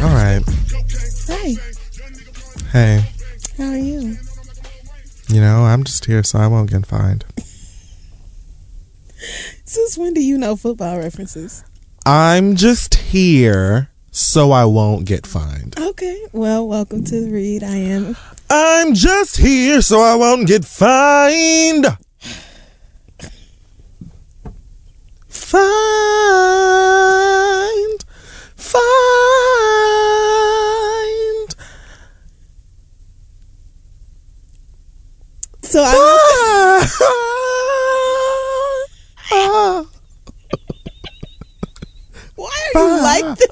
All right. Hey. Hey, how are you? you know, I'm just here so I won't get fined. Since when do you know football references? I'm just here so I won't get fined. Okay, well, welcome to the read. I am. I'm just here so I won't get fined. Fined. Fined. So I. Why are you like this?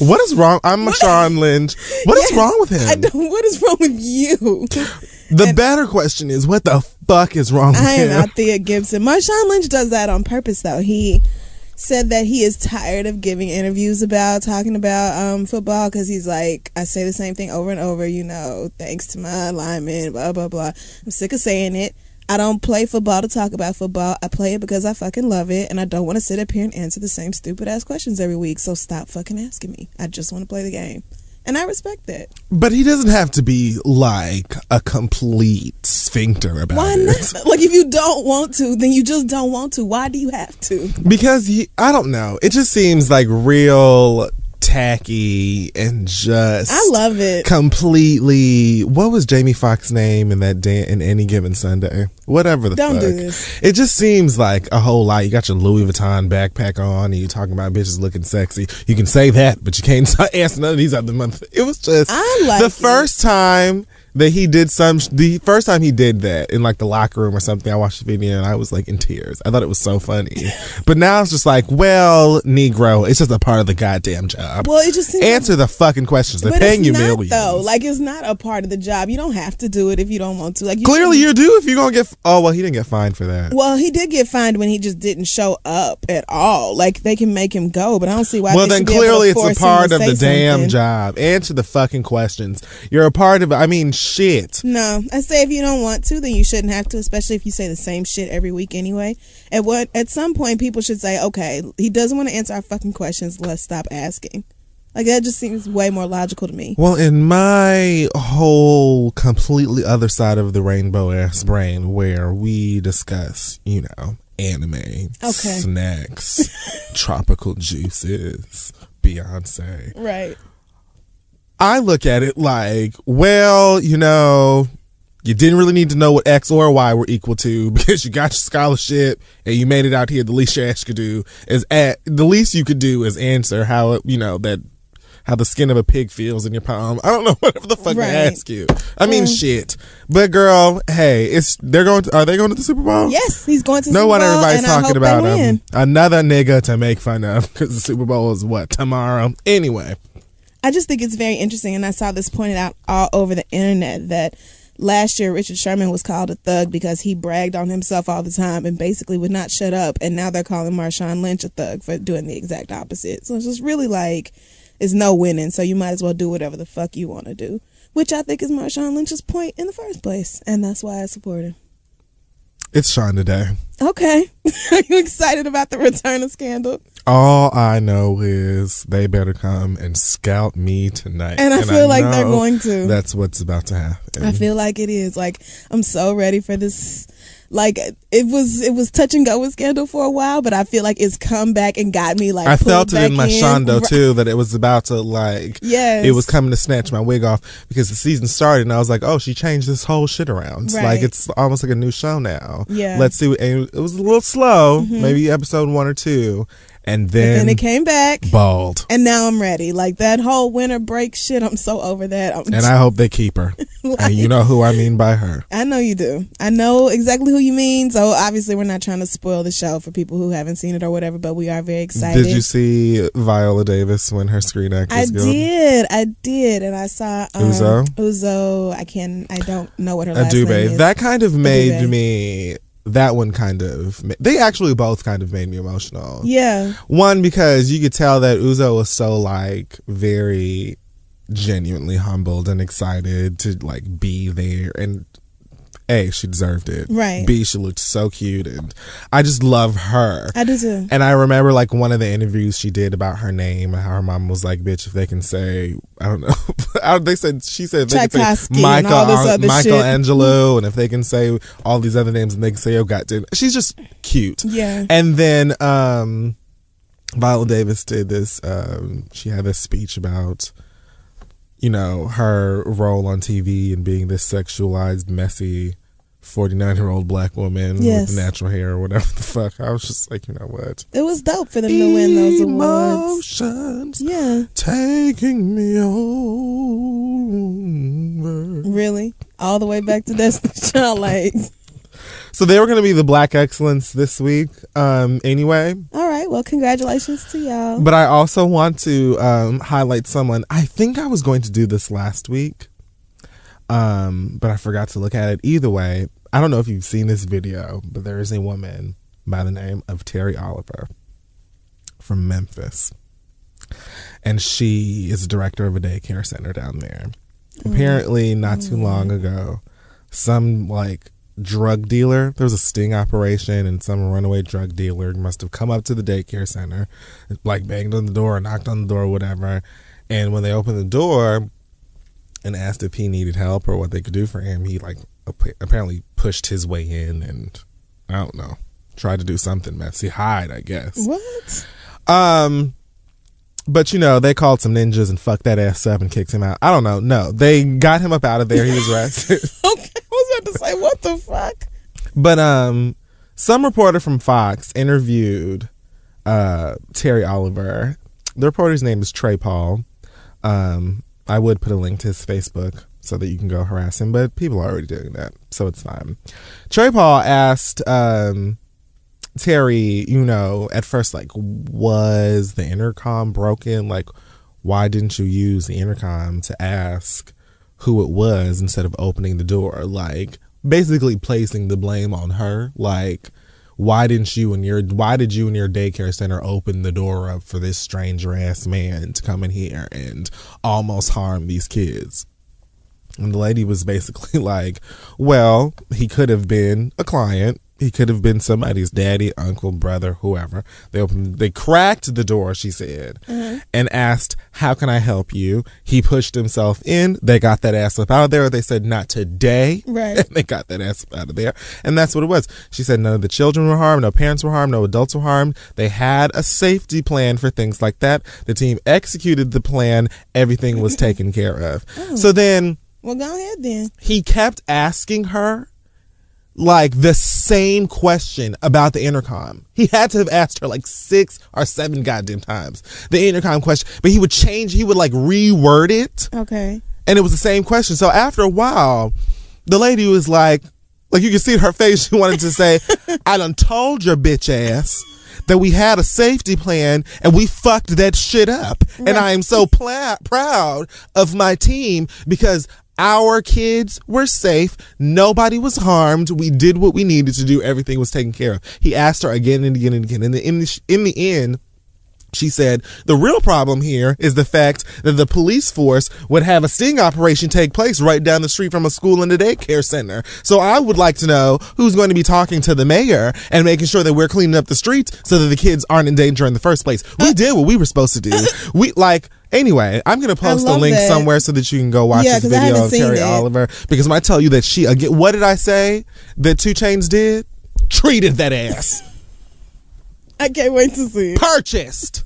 What is wrong? I'm Marshawn Lynch. What is Yes, wrong with him? I don't, what is wrong with you? The better question is, what the fuck is wrong with I am him? Althea Gibson. Marshawn Lynch does that on purpose, though. He said that he is tired of giving interviews about talking about um, football because he's like, I say the same thing over and over. You know, thanks to my alignment, blah blah blah. I'm sick of saying it. I don't play football to talk about football. I play it because I fucking love it, and I don't want to sit up here and answer the same stupid ass questions every week. So stop fucking asking me. I just want to play the game, and I respect that. But he doesn't have to be like a complete sphincter about Why it. Like, if you don't want to, then you just don't want to. Why do you have to? Because he, I don't know. It just seems like real tacky and just. I love it. Completely. What was Jamie Foxx's name in that day in any given Sunday? Whatever the Don't fuck. do this. It just seems like a whole lot. You got your Louis Vuitton backpack on, and you talking about bitches looking sexy. You can say that, but you can't ask none of these other months. It was just I like the it. first time that he did some. The first time he did that in like the locker room or something, I watched the video and I was like in tears. I thought it was so funny. but now it's just like, well, Negro, it's just a part of the goddamn job. Well, it just seems Answer the fucking questions. They're but paying it's you not, millions. though. Like it's not a part of the job. You don't have to do it if you don't want to. Like you Clearly, you do if you're gonna get. Oh well, he didn't get fined for that. Well, he did get fined when he just didn't show up at all. Like they can make him go, but I don't see why. well, then should be able to clearly it's a part of the damn job. Answer the fucking questions. You're a part of it. I mean, shit. No, I say if you don't want to, then you shouldn't have to. Especially if you say the same shit every week anyway. At what at some point, people should say, okay, he doesn't want to answer our fucking questions. Let's stop asking. Like that just seems way more logical to me. Well, in my whole completely other side of the rainbow ass brain, where we discuss, you know, anime, okay. snacks, tropical juices, Beyonce. Right. I look at it like, well, you know, you didn't really need to know what X or Y were equal to because you got your scholarship and you made it out here. The least your ass could do is at, the least you could do is answer how it, you know, that how the skin of a pig feels in your palm. I don't know whatever the fuck Right. to ask you. I mean, shit. But girl, hey, it's they're going. To, are they going to the Super Bowl? Yes, he's going to. No Super one Bowl, everybody's talking about um, another nigga to make fun of because the Super Bowl is what tomorrow. Anyway. I just think it's very interesting, and I saw this pointed out all over the internet that last year Richard Sherman was called a thug because he bragged on himself all the time and basically would not shut up, and now they're calling Marshawn Lynch a thug for doing the exact opposite. So it's just really like it's no winning, so you might as well do whatever the fuck you want to do, which I think is Marshawn Lynch's point in the first place, and that's why I support him. It's Sean today. Okay, are you excited about the return of Scandal? All I know is they better come and scout me tonight. And I feel like they're going to. That's what's about to happen. I feel like it is. Like I'm so ready for this like it was it was touch and go with Scandal for a while, but I feel like it's come back and got me like I felt it in my shondo too that it was about to like Yes. it was coming to snatch my wig off because the season started and I was like, oh, she changed this whole shit around. Right. Like it's almost like a new show now. Yeah. Mm-hmm. Let's see. And it was a little slow, maybe episode one or two, and But then, then it came back. bald. And now I'm ready. Like that whole winter break shit, I'm so over that. I'm And I hope they keep her. and you know who I mean by her. I know you do. I know exactly who you mean. So obviously, we're not trying to spoil the show for people who haven't seen it or whatever. But we are very excited. Did you see Viola Davis win her Screen I Actors Guild? did. I did, and I saw um, Uzo? Uzo. I can't. I don't know what her last Aduba. name is. That kind of made Aduba. me. That one kind of. They actually both kind of made me emotional. yeah. One because you could tell that Uzo was so like very genuinely humbled and excited to like be there and a she deserved it Right. b she looked so cute and i just love her I do too. and I remember like one of the interviews she did about her name and how her mom was like, "Bitch, if they can say, I don't know, they said she said they can say and Michael, this other shit. And if they can say all these other names and they can say, oh goddamn, she's just cute. Yeah. And then um, Viola Davis did this. Um, she had this speech about you know her role on TV and being this sexualized, messy. 49 year old black woman Yes. with natural hair or whatever the fuck. I was just like, you know what? It was dope for them to win those awards. Emotions Yeah. taking me over. Really? All the way back to Destiny Child. Like, So they were going to be the Black Excellence this week, um, anyway. all right. Well, congratulations to y'all. But I also want to um, highlight someone. I think I was going to do this last week, um, but I forgot to look at it. Either way, I don't know if you've seen this video, but there is a woman by the name of Terry Oliver from Memphis. And she is a director of a daycare center down there. Apparently, not too long ago, some like drug dealer, there was a sting operation, and some runaway drug dealer must have come up to the daycare center, like banged on the door, or knocked on the door, or whatever. And when they opened the door and asked if he needed help or what they could do for him, he like apparently pushed his way in and I don't know, tried to do something messy, hide, I guess. what? Um, but you know, they called some ninjas and fucked that ass up and kicked him out. I don't know. No, they got him up out of there. He was arrested. Okay. To say, what the fuck? but um, some reporter from Fox interviewed uh Terry Oliver. The reporter's name is Trey Paul. Um, I would put a link to his Facebook so that you can go harass him, but people are already doing that, so it's fine. Trey Paul asked um Terry, you know, at first, like, was the intercom broken? Like, why didn't you use the intercom to ask who it was instead of opening the door? Like, basically placing the blame on her. Like, why didn't you and your why did you and your daycare center open the door up for this stranger ass man to come in here and almost harm these kids? And the lady was basically like, well, he could have been a client. He could have been somebody's daddy, uncle, brother, whoever. They opened, they cracked the door, she said, mm-hmm. and asked, how can I help you? He pushed himself in. They got that ass up out of there. They said, not today. Right. And they got that ass up out of there. And that's what it was. She said none of the children were harmed, no parents were harmed, no adults were harmed. They had a safety plan for things like that. The team executed the plan. Everything was taken care of. Oh. So then Well, go ahead then. he kept asking her like the same question about the intercom. He had to have asked her like six or seven goddamn times the intercom question, but he would change, he would like reword it, Okay. and it was the same question. So after a while, the lady was like, like you can see in her face, she wanted to say, I done told your bitch ass that we had a safety plan and we fucked that shit up. And I am so pla- proud of my team because our kids were safe. Nobody was harmed. We did what we needed to do. Everything was taken care of. He asked her again and again and again. And in the, in the end, she said, the real problem here is the fact that the police force would have a sting operation take place right down the street from a school and a daycare center. So I would like to know who's going to be talking to the mayor and making sure that we're cleaning up the streets so that the kids aren't in danger in the first place. We uh, did what we were supposed to do. We like, Anyway, I'm gonna post a link that. somewhere so that you can go watch Yeah, this video of Terry. Oliver. Because when I tell you that she again, what did I say that 2 Chainz did? Treated that ass, I can't wait to see it. purchased,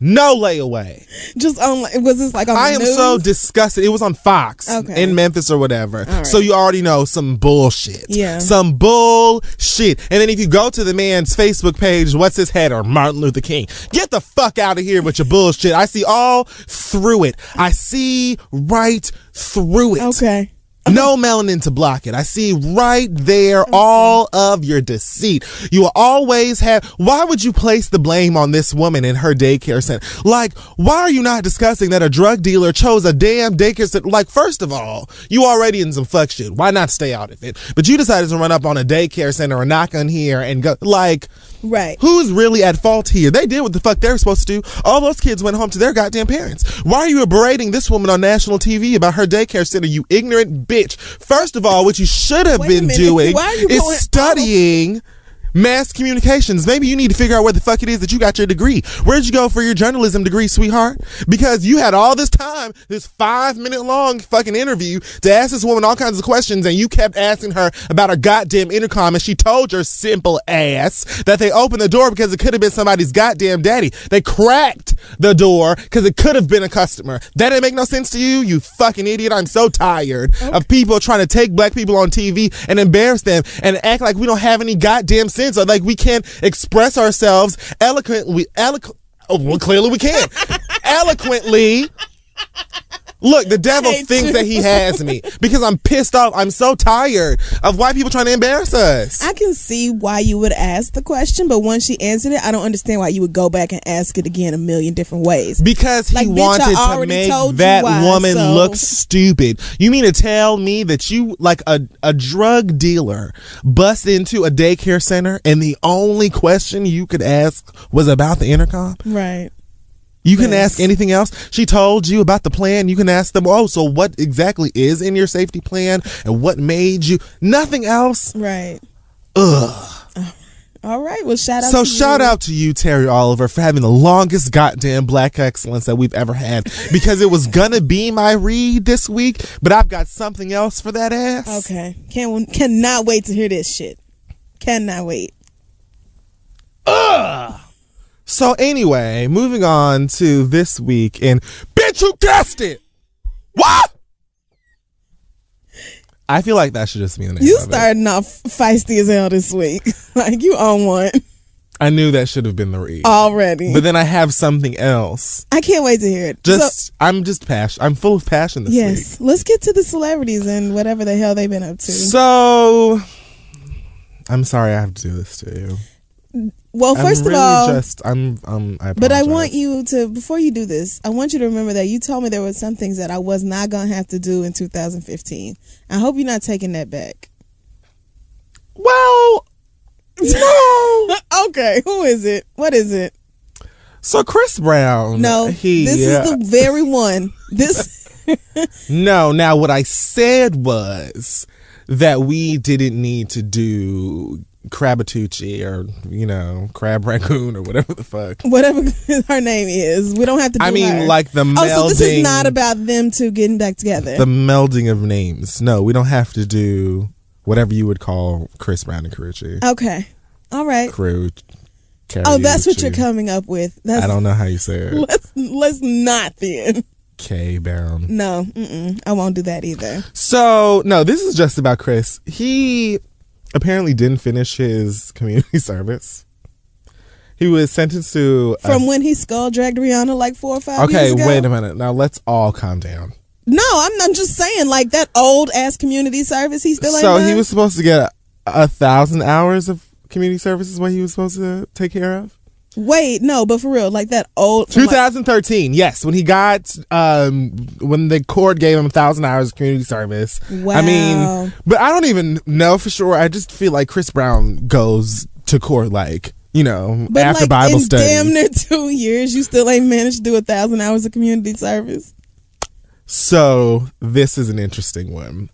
no layaway. Just on, was this like on I am news? so disgusted. It was on Fox Okay. in Memphis or whatever. right. So you already know some bullshit. Yeah. Some bullshit. And then if you go to the man's Facebook page, what's his header? Martin Luther King. Get the fuck out of here with your bullshit. I see all through it. I see right through it. Okay. No melanin to block it. I see right there all of your deceit. You will always have. Why would you place the blame on this woman in her daycare center? Like, why are you not discussing that a drug dealer chose a damn daycare center? Like, first of all, you already in some fuck shit. Why not stay out of it? But you decided to run up on a daycare center and knock on here and go, like, Right. Who's really at fault here? They did what the fuck they were supposed to do. All those kids went home to their goddamn parents. Why are you berating this woman on national TV about her daycare center, you ignorant bitch? First of all, what you should have Wait been minute. doing Why are you is studying mass communications. Maybe you need to figure out where the fuck it is that you got your degree. Where'd you go for your journalism degree, sweetheart? Because you had all this time, this five minute long fucking interview to ask this woman all kinds of questions and you kept asking her about her goddamn intercom and she told your simple ass that they opened the door because it could have been somebody's goddamn daddy. They cracked the door because it could have been a customer. That didn't make no sense to you, you fucking idiot. I'm so tired of people trying to take black people on TV and embarrass them and act like we don't have any goddamn sense or like we can't express ourselves eloquently. Eloqu- oh, well, clearly we can. eloquently. Look, the devil thinks that he has me because I'm pissed off. I'm so tired of white people trying to embarrass us. I can see why you would ask the question, but once she answered it, I don't understand why you would go back and ask it again a million different ways. Because he Like, bitch, wanted to already make that why, woman so- look stupid. You mean to tell me that you, like a, a drug dealer, bust into a daycare center and the only question you could ask was about the intercom? Right. You can Yes. ask anything else. She told you about the plan. You can ask them, oh, so what exactly is in your safety plan and what made you? Nothing else. Right. Ugh. All right. Well, shout out. So to shout you. out to you, Terry Oliver, for having the longest goddamn black excellence that we've ever had. Because it was gonna be my read this week, but I've got something else for that ass. Okay. Can cannot wait to hear this shit. Cannot wait. So anyway, moving on to this week in Bitch Who Guessed It. What? I feel like that should just be the name. You starting off feisty as hell this week. like you on one I knew that should have been the read. already. But then I have something else. I can't wait to hear it. Just So- I'm just passion. I'm full of passion this week. yes. Let's get to the celebrities and whatever the hell they've been up to. So I'm sorry I have to do this to you. Well, first I'm of all, just I'm um I But I want you to, before you do this, I want you to remember that you told me there were some things that I was not going to have to do in 2015. I hope you're not taking that back. Well, no. okay, who is it? What is it? so Chris Brown. No, he this is the very one. This, no. Now what I said was that we didn't need to do Crabatucci or you know Crab Raccoon or whatever the fuck. whatever her name is, we don't have to do I mean, her. like the melding. Oh, so this is not about them two getting back together. The melding of names. No, we don't have to do whatever you would call Chris Brown and Karrueche. okay. All right. Crew. Oh, that's what you're coming up with. That's, I don't know how you say it. Let's let's not then. K Brown. No, I won't do that either. So no, this is just about Chris. He apparently didn't finish his community service. He was sentenced to. a- From when he skull dragged Rihanna like four or five okay, years ago. wait a minute. Now let's all calm down. No, I'm not just saying like that old ass community service. He still ain't. So done? he was supposed to get a, a thousand hours of community service is what he was supposed to take care of. Wait, no, but for real, like that old. from, like- 2013, yes, when he got um when the court gave him a thousand hours of community service. Wow. I mean, but I don't even know for sure. I just feel like Chris Brown goes to court like you know but after like Bible in study. damn near two years, you still ain't managed to do a thousand hours of community service. So this is an interesting one.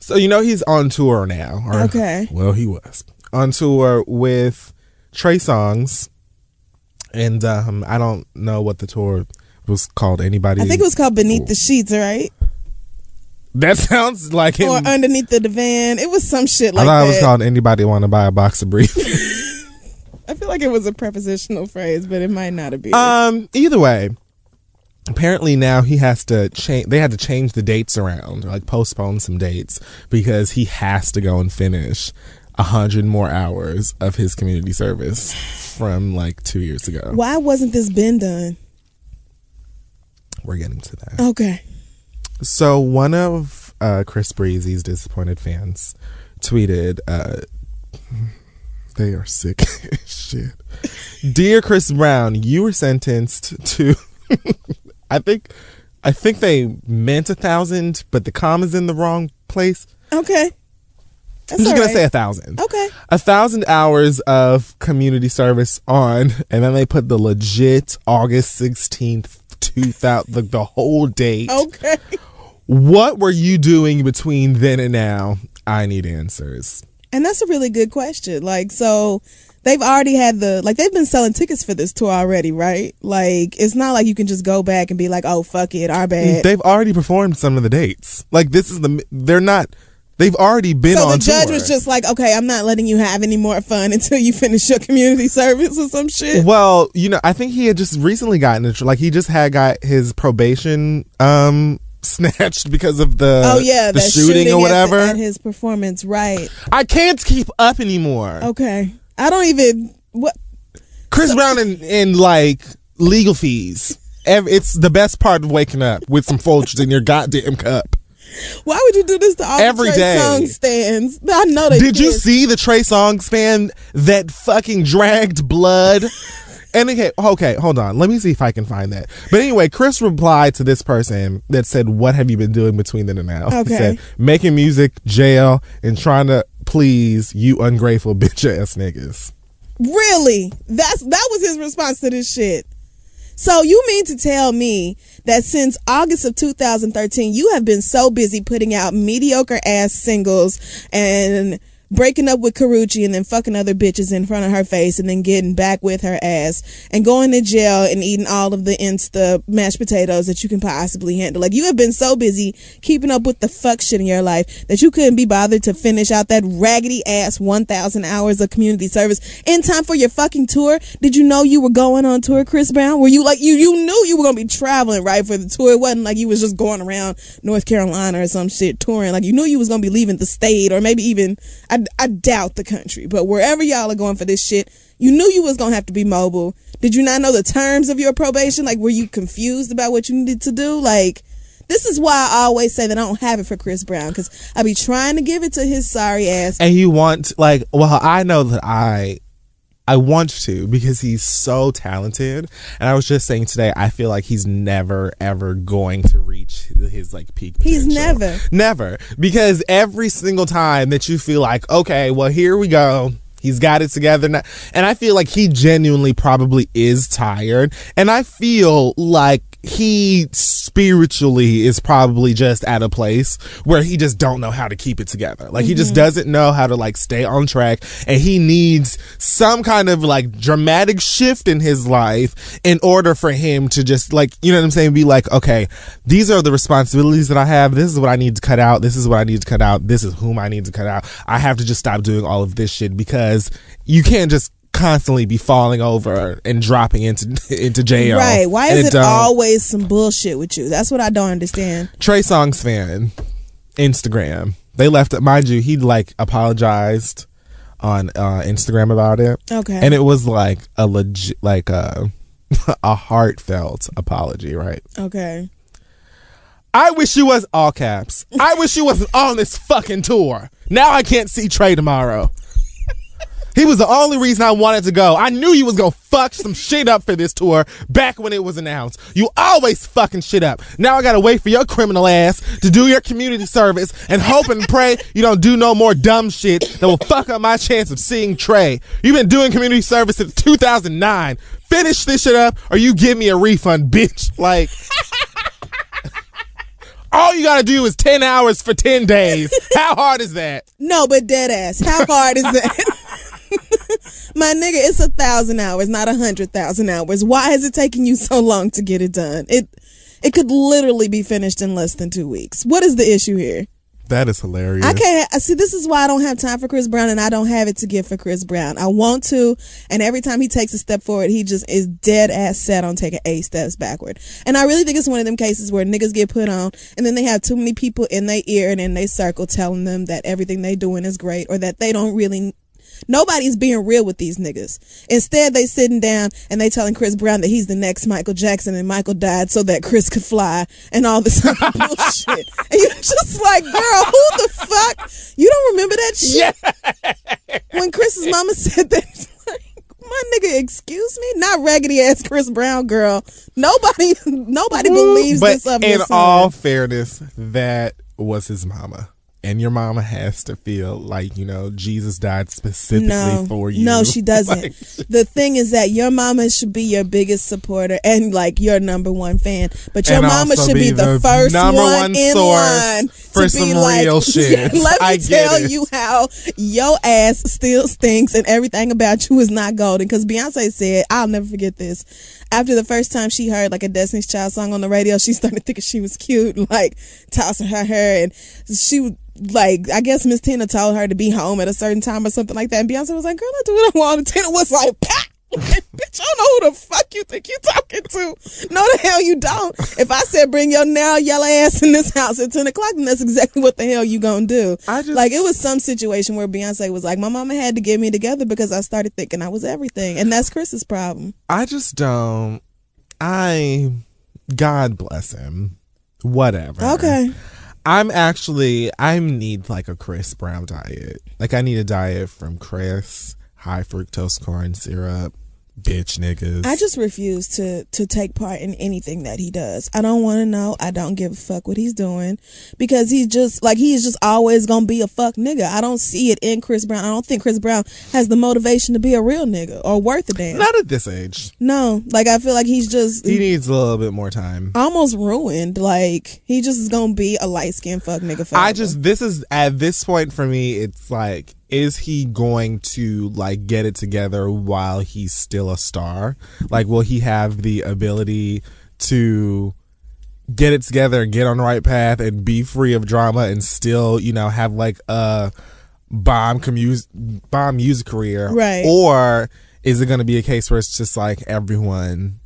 So you know he's on tour now. Or, Okay. Well, he was on tour with Trey Songz, and um, I don't know what the tour was called Anybody. I think it was called Beneath the Sheets, right? That sounds like him. Or Underneath the Divan. It was some shit I thought that. it was called Anybody Want to Buy a Box of Brief. I feel like it was a prepositional phrase, but it might not have been. um. Either way, apparently now he has to change. They had to change the dates around, like postpone some dates because he has to go and finish a hundred more hours of his community service from like two years ago. Why wasn't this been done? We're getting to that. Okay. So one of uh, Chris Breezy's disappointed fans tweeted, uh, "They are sick as shit." Dear Chris Brown, you were sentenced to. I think, I think they meant a thousand, but the comma's in the wrong place. Okay. That's I'm just all gonna say a thousand. Okay. A thousand hours of community service on, and then they put the legit August sixteenth, two thousand, the, the whole date. Okay. What were you doing between then and now? I need answers. And that's a really good question. Like, so they've already had the like they've been selling tickets for this tour already, right? Like, it's not like you can just go back and be like, "Oh, fuck it, our bad." They've already performed some of the dates. Like this is the they're not. They've already been so on the judge tour. was just like, "Okay, I'm not letting you have any more fun until you finish your community service or some shit." Well, you know, I think he had just recently gotten it. Like he just had got his probation um snatched because of the oh yeah, the that shooting, or at the- whatever. At, his performance, right? I can't keep up anymore. Okay, I don't even what. Chris Brown and, and like legal fees. It's the best part of waking up with some Folgers in your goddamn cup. Why would you do this to all Every the Trey day. Songz stands? I know they. Did you see the Trey Songz fan that fucking dragged blood? And okay, okay, hold on. Let me see if I can find that. But anyway, Chris replied to this person that said, "What have you been doing between then and now?" He said, "Making music, jail, and trying to please you ungrateful bitch ass niggas." Really? That's that was his response to this shit. So you mean to tell me that since August of 2013 you have been so busy putting out mediocre ass singles and breaking up with Karrueche and then fucking other bitches in front of her face and then getting back with her ass and going to jail and eating all of the insta mashed potatoes that you can possibly handle. Like you have been so busy keeping up with the fuck shit in your life that you couldn't be bothered to finish out that raggedy ass 1000 hours of community service in time for your fucking tour. Did you know you were going on tour, Chris Brown? Were you like you you knew you were going to be traveling right for the tour. It wasn't like you was just going around North Carolina or some shit touring. Like you knew you was going to be leaving the state or maybe even I, I doubt the country, but wherever y'all are going for this shit, you knew you was to have to be mobile. Did you not know the terms of your probation? Like were you confused about what you needed to do? Like this is why I always say that I don't have it for Chris Brown because I be trying to give it to his sorry ass. And you want like, well, I know that I I want to because he's so talented. And I was just saying today, I feel like he's never ever going to reach his like peak. He's never. never because every single time that you feel like, okay, well, here we go. He's got it together now. And I feel like he genuinely probably is tired. And I feel like he spiritually is probably just at a place where he just don't know how to keep it together. Like he just mm-hmm. doesn't know how to like stay on track and he needs some kind of like dramatic shift in his life in order for him to just like, you know what I'm saying? Be like, okay, these are the responsibilities that I have. This is what I need to cut out. This is what I need to cut out. This is whom I need to cut out. I have to just stop doing all of this shit because you can't just constantly be falling over and dropping into into jail. Right. Why is it don't- always some bullshit with you? That's what I don't understand. Trey Songz fan, Instagram. They left it, mind you, he like apologized on uh, Instagram about it. Okay. And it was like a legit, like a, a heartfelt apology, right? Okay. I wish you was all caps. I wish you wasn't on this fucking tour. Now I can't see Trey tomorrow. He was the only reason I wanted to go. I knew you was gonna fuck some shit up for this tour back when it was announced. You always fucking shit up. Now I gotta wait for your criminal ass to do your community service and hope and pray you don't do no more dumb shit that will fuck up my chance of seeing Trey. You've been doing community service since 2009. Finish this shit up or you give me a refund, bitch. Like. All you gotta do is 10 hours for 10 days. How hard is that? No, but dead ass. How hard is that? My nigga, it's a thousand hours, not a hundred thousand hours. Why is it taking you so long to get it done? It it could literally be finished in less than two weeks. What is the issue here? That is hilarious. I can't see. This is why I don't have time for Chris Brown, and I don't have it to give for Chris Brown. I want to, and every time he takes a step forward, he just is dead ass set on taking eight steps backward. And I really think it's one of them cases where niggas get put on, and then they have too many people in their ear and in their circle telling them that everything they doing is great, or that they don't really Nobody's being real with these niggas. Instead, they sitting down and they telling Chris Brown that he's the next Michael Jackson and Michael died so that Chris could fly and all this bullshit. And you're just like, girl, who the fuck? You don't remember that shit? Yeah. When Chris's mama said that. like, My nigga, excuse me, not raggedy ass Chris Brown girl. Nobody, nobody believes but this of in all fairness, that was his mama. And your mama has to feel like, you know, Jesus died specifically no, for you. No, she doesn't. Like, the thing is that your mama should be your biggest supporter and like your number one fan. But your mama should be the, the first number one, one in line for to some be like, real shit. Let me I tell you how your ass still stinks and everything about you is not golden. Because Beyonce said, I'll never forget this. After the first time she heard like a Destiny's Child song on the radio, she started thinking she was cute, like tossing her hair, and she would like I guess Miss Tina told her to be home at a certain time or something like that. And Beyonce was like, "Girl, I do what I want." And Tina was like, "Pah!" Bitch, I don't know who the fuck you think you're talking to. No, the hell you don't. If I said bring your now yellow ass in this house at ten o'clock, then that's exactly what the hell you gonna do. I just- like it was some situation where Beyonce was like, "My mama had to get me together because I started thinking I was everything," and that's Chris's problem. I just don't. I. God bless him. Whatever. Okay. I'm actually I need like a Chris Brown diet. Like I need a diet from Chris, high fructose corn syrup, bitch niggas. I just refuse to to take part in anything that he does. I don't want to know. I don't give a fuck what he's doing because he's just like he's just always gonna be a fuck nigga. I don't see it in Chris Brown. I don't think Chris Brown has the motivation to be a real nigga or worth a damn. not at this age. no, like I feel like he's just He needs a little bit more time. almost ruined. Like he just is gonna be a light skinned fuck nigga. Forever. I just this is at this point for me it's like is he going to like get it together while he's still a star? Like will he have the ability to get it together and get on the right path and be free of drama and still, you know, have like a bomb commu- bomb music career? Right. Or is it going to be a case where it's just like everyone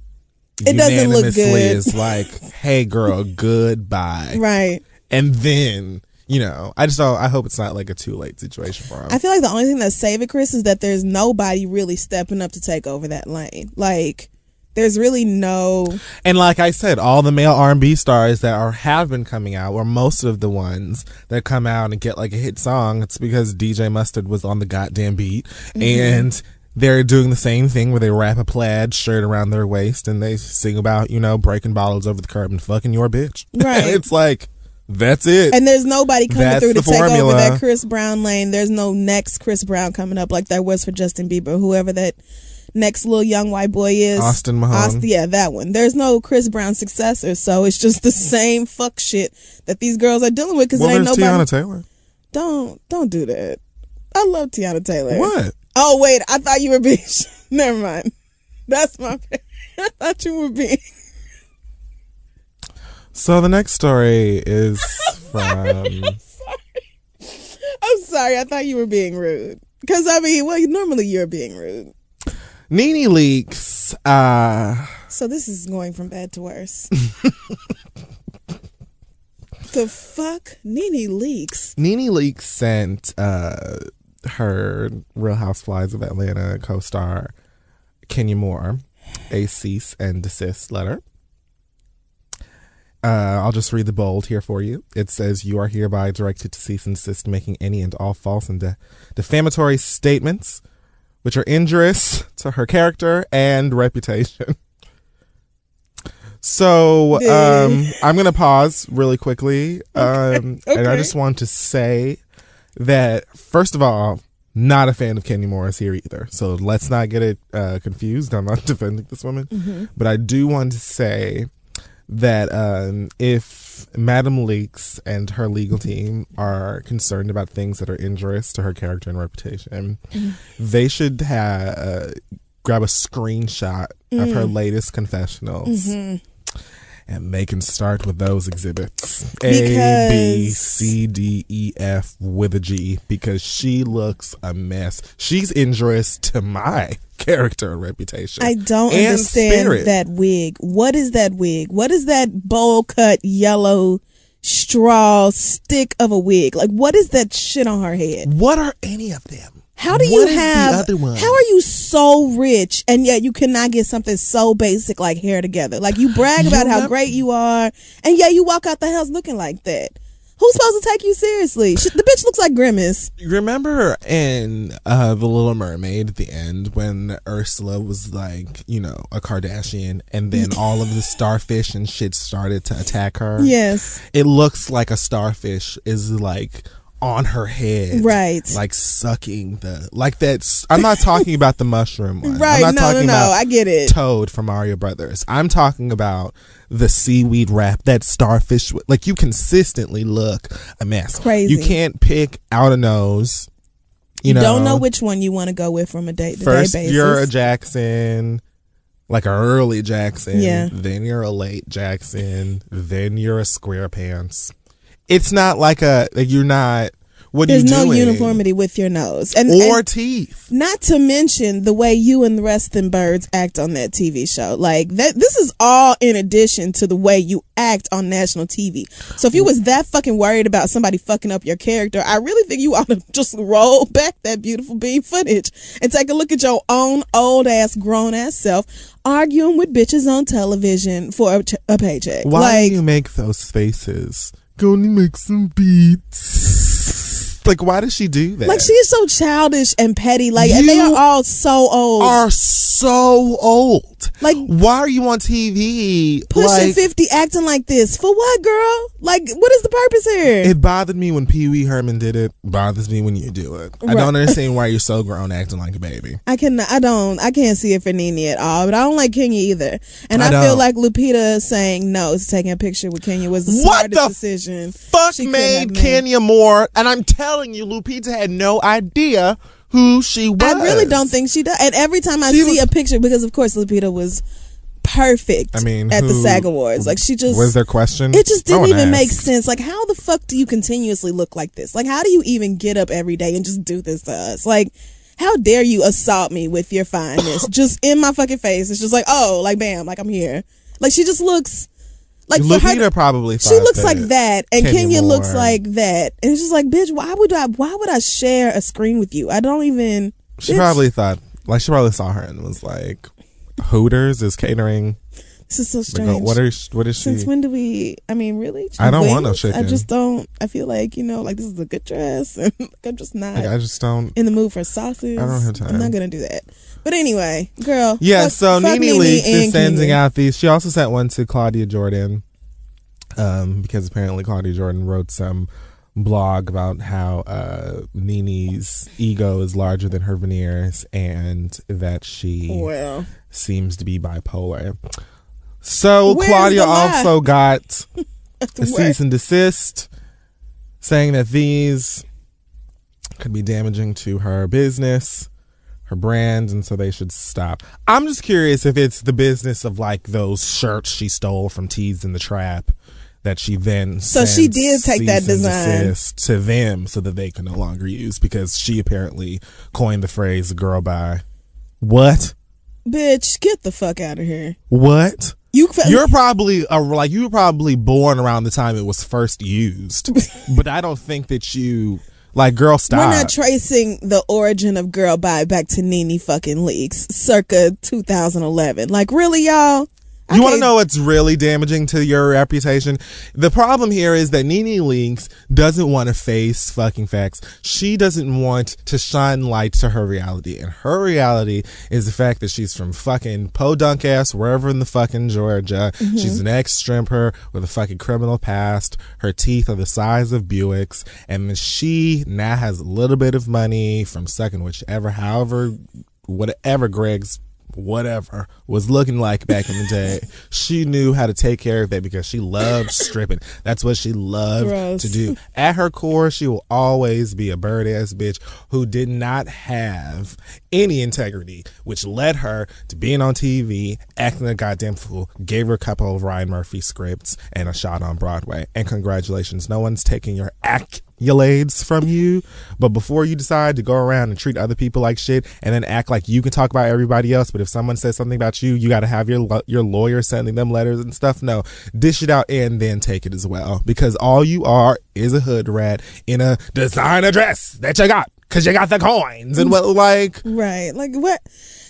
It doesn't look good. is like, "Hey girl, goodbye." right. and then you know i just don't i hope it's not like a too late situation for him I feel like the only thing that's saving Chris is that there's nobody really stepping up to take over that lane. Like, there's really no. and like i said all the male r&b stars that are have been coming out or most of the ones that come out and get like a hit song it's because dj mustard was on the goddamn beat Mm-hmm. and they're doing the same thing where they wrap a plaid shirt around their waist and they sing about you know breaking bottles over the curb and fucking your bitch Right. it's like that's it And there's nobody coming That's through to take over that Chris Brown lane. There's no next Chris Brown coming up like there was for Justin Bieber, whoever that next little young white boy is. Austin Mahone. yeah, that one. There's no Chris Brown successor, so it's just the same fuck shit that these girls are dealing with because well ain't there's nobody. Teyana Taylor Don't don't do that. I love Teyana Taylor. what Oh wait, I thought you were being. Never mind. That's my. I thought you were being. So the next story is from I'm sorry. I thought you were being rude. Because I mean, well, normally you're being rude. Nene Leakes. Uh, So this is going from bad to worse. the fuck, Nene Leakes. Nene Leakes sent uh, her Real Housewives of Atlanta co-star Kenya Moore a cease and desist letter. Uh, I'll just read the bold here for you. It says, You are hereby directed to cease and desist making any and all false and de- defamatory statements which are injurious to her character and reputation. So um, I'm going to pause really quickly. Um, And I just want to say that, first of all, not a fan of Kenny Morris here either. So let's not get it uh, confused. I'm not defending this woman. But I do want to say that um, if Madam Leakes and her legal team are concerned about things that are injurious to her character and reputation, they should have uh, grab a screenshot of her latest confessionals. And they can start with those exhibits A, B, Because- C, D, E, F with a G because she looks a mess. She's injurious to my character and reputation. I don't and understand spirit. that wig. What is that wig? What is that bowl cut yellow straw stick of a wig? Like what is that shit on her head? What are any of them? How do What you have? How are you so rich and yet you cannot get something so basic like hair together? Like you brag You about how great you are and yet you walk out the house looking like that. Who's supposed to take you seriously? She, the bitch looks like Grimace. Remember in uh, The Little Mermaid at the end when Ursula was like, you know, a Kardashian and then all of the starfish and shit started to attack her? Yes. It looks like a starfish is like on her head. Right. Like sucking the, like that's, I'm not talking about the mushroom one. Right. I'm not No, no, talking no. I get it. Toad from Mario Brothers. I'm talking about the seaweed wrap, that starfish. Like you consistently look a mess. Crazy. You can't pick out a nose. You know, don't know which one you want to go with from a date to day basis. you're a Jackson, like an early Jackson. Yeah. Then you're a late Jackson. Then you're a SquarePants. It's not like a like you're not. What There's no doing? uniformity with your nose, and, or and teeth. not to mention the way you and the rest of them birds act on that TV show. Like that, this is all in addition to the way you act on national TV. So if you was that fucking worried about somebody fucking up your character, I really think you ought to just roll back that beautiful beam footage and take a look at your own old ass, grown ass self arguing with bitches on television for a, ch- a paycheck. Why like, do you make those faces? Gonna make some beats. Like, why does she do that? like she is so childish and petty. Like, and they are all so old. are so old. Like- why are you on TV? pushing like, 50 acting like this for what girl like what is the purpose here It bothered me when Pee Wee Herman did it. Bothers me when you do it. I don't understand why you're so grown acting like a baby. i can i don't i can't see it for Nene at all but i don't like kenya either and I i, feel like lupita saying no to taking a picture with kenya was the What smartest the decision Fuck she made made. Kenya Moore and I'm telling you, Lupita had no idea who she was. i really don't think she does and every time i She see was- a picture because of course lupita was perfect I mean, at the sag awards like she just was there question. It just didn't even make sense. Like, how the fuck do you continuously look like this? Like, how do you even get up every day and just do this to us? Like, how dare you assault me with your fineness just in my fucking face? It's just like, oh, like bam, like I'm here. Like she just looks like Lupita her. probably. She looks like that, and Kenya Kenya, looks like that, and it's just like, bitch, why would I? Why would I share a screen with you? I don't even. She bitch, probably thought, like, she probably saw her and was like, "Hooters is catering." This is so uh, strange. Like, what is what is she? Since when do we? I mean, really? I don't want no Wings? I just don't. I feel like you know, like this is a good dress, and like, I'm just not Like, I just don't. in the mood for sauces. I don't have time. I'm not gonna do that. But anyway, girl. Yeah, fuck- so fuck Nene Leakes is sending Kenya. out these. She also sent one to Claudia Jordan, um, because apparently Claudia Jordan wrote some blog about how uh, Nene's ego is larger than her veneers and that she Well, seems to be bipolar. So Where's Claudia also got a cease and desist, saying that these could be damaging to her business, her brand, and so they should stop. I'm just curious if it's the business of like those shirts she stole from Tees in the Trap that she then So she did take that design. to them so that they can no longer use because she apparently coined the phrase "girl by." What? bitch, get the fuck out of here. What? You. You're probably a, like you were probably born around the time it was first used, but I don't think that you like girl stop. We're not tracing the origin of Girl Bye back to Nene fucking Leakes, circa 2011. Like, really, y'all? I you want to know what's really damaging to your reputation? The problem here is that Nene Leakes doesn't want to face fucking facts. She doesn't want to shine light to her reality. And her reality is the fact that she's from fucking Podunk ass, wherever in the fucking Georgia. Mm-hmm. She's an ex stripper with a fucking criminal past. Her teeth are the size of Buicks. And she now has a little bit of money from sucking whichever, however, whatever Gregg's whatever was looking like back in the day. she knew how to take care of that because she loved stripping. That's what she loved Gross. to do. At her core, she will always be a bird ass bitch who did not have any integrity, which led her to being on TV, acting a goddamn fool, gave her a couple of Ryan Murphy scripts and a shot on Broadway. And congratulations, no one's taking your accolades from you. But before you decide to go around and treat other people like shit and then act like you can talk about everybody else, but if someone says something about you, you got to have your your lawyer sending them letters and stuff. No, dish it out and then take it as well because all you are is a hood rat in a designer dress that you got because you got the coins and what like Right. Like what?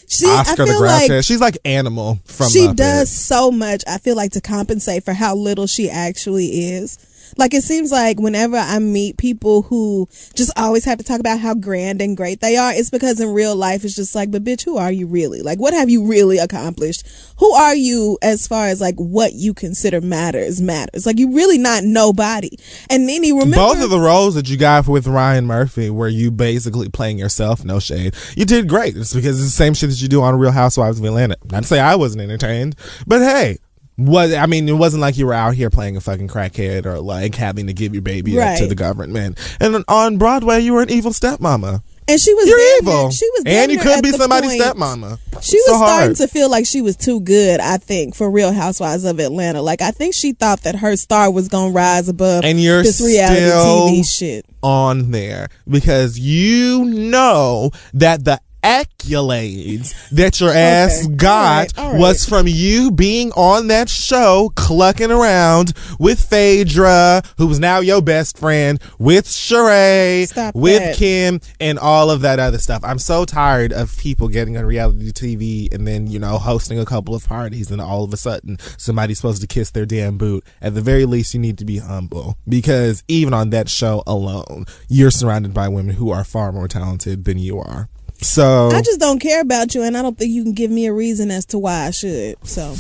She, Oscar I the feel like. She's like animal from she Muppet. does so much. I feel like to compensate for how little she actually is. Like it seems like whenever I meet people who just always have to talk about how grand and great they are, it's because in real life it's just like, but bitch, who are you really? Like, what have you really accomplished? Who are you as far as like what you consider matters matters? Like you really not nobody. And you remember Both of the roles that you got with Ryan Murphy, where you basically playing yourself, no shade, you did great. It's because it's the same shit that you do on Real Housewives of Atlanta. Not to say I wasn't entertained, but hey, what I mean, it wasn't like you were out here playing a fucking crackhead or like having to give your baby up to the government. And on Broadway, you were an evil stepmama. and she was You're near- evil. she was and you could be somebody's point- stepmama. She was So starting hard. to feel like she was too good, I think, for Real Housewives of Atlanta. Like I think she thought that her star was gonna rise above And you're this reality still TV shit. on there because you know that the accolades that your ass Okay. got All right. All right. was from you being on that show clucking around with Phaedra, who's now your best friend, with Sheree, Stop with that. Kim, and all of that other stuff. I'm so tired of people getting on reality TV and then, you know, hosting a couple of parties and all of a sudden somebody's supposed to kiss their damn boot. At the very least, you need to be humble because even on that show alone, you're surrounded by women who are far more talented than you are. So, I just don't care about you, and I don't think you can give me a reason as to why I should. So,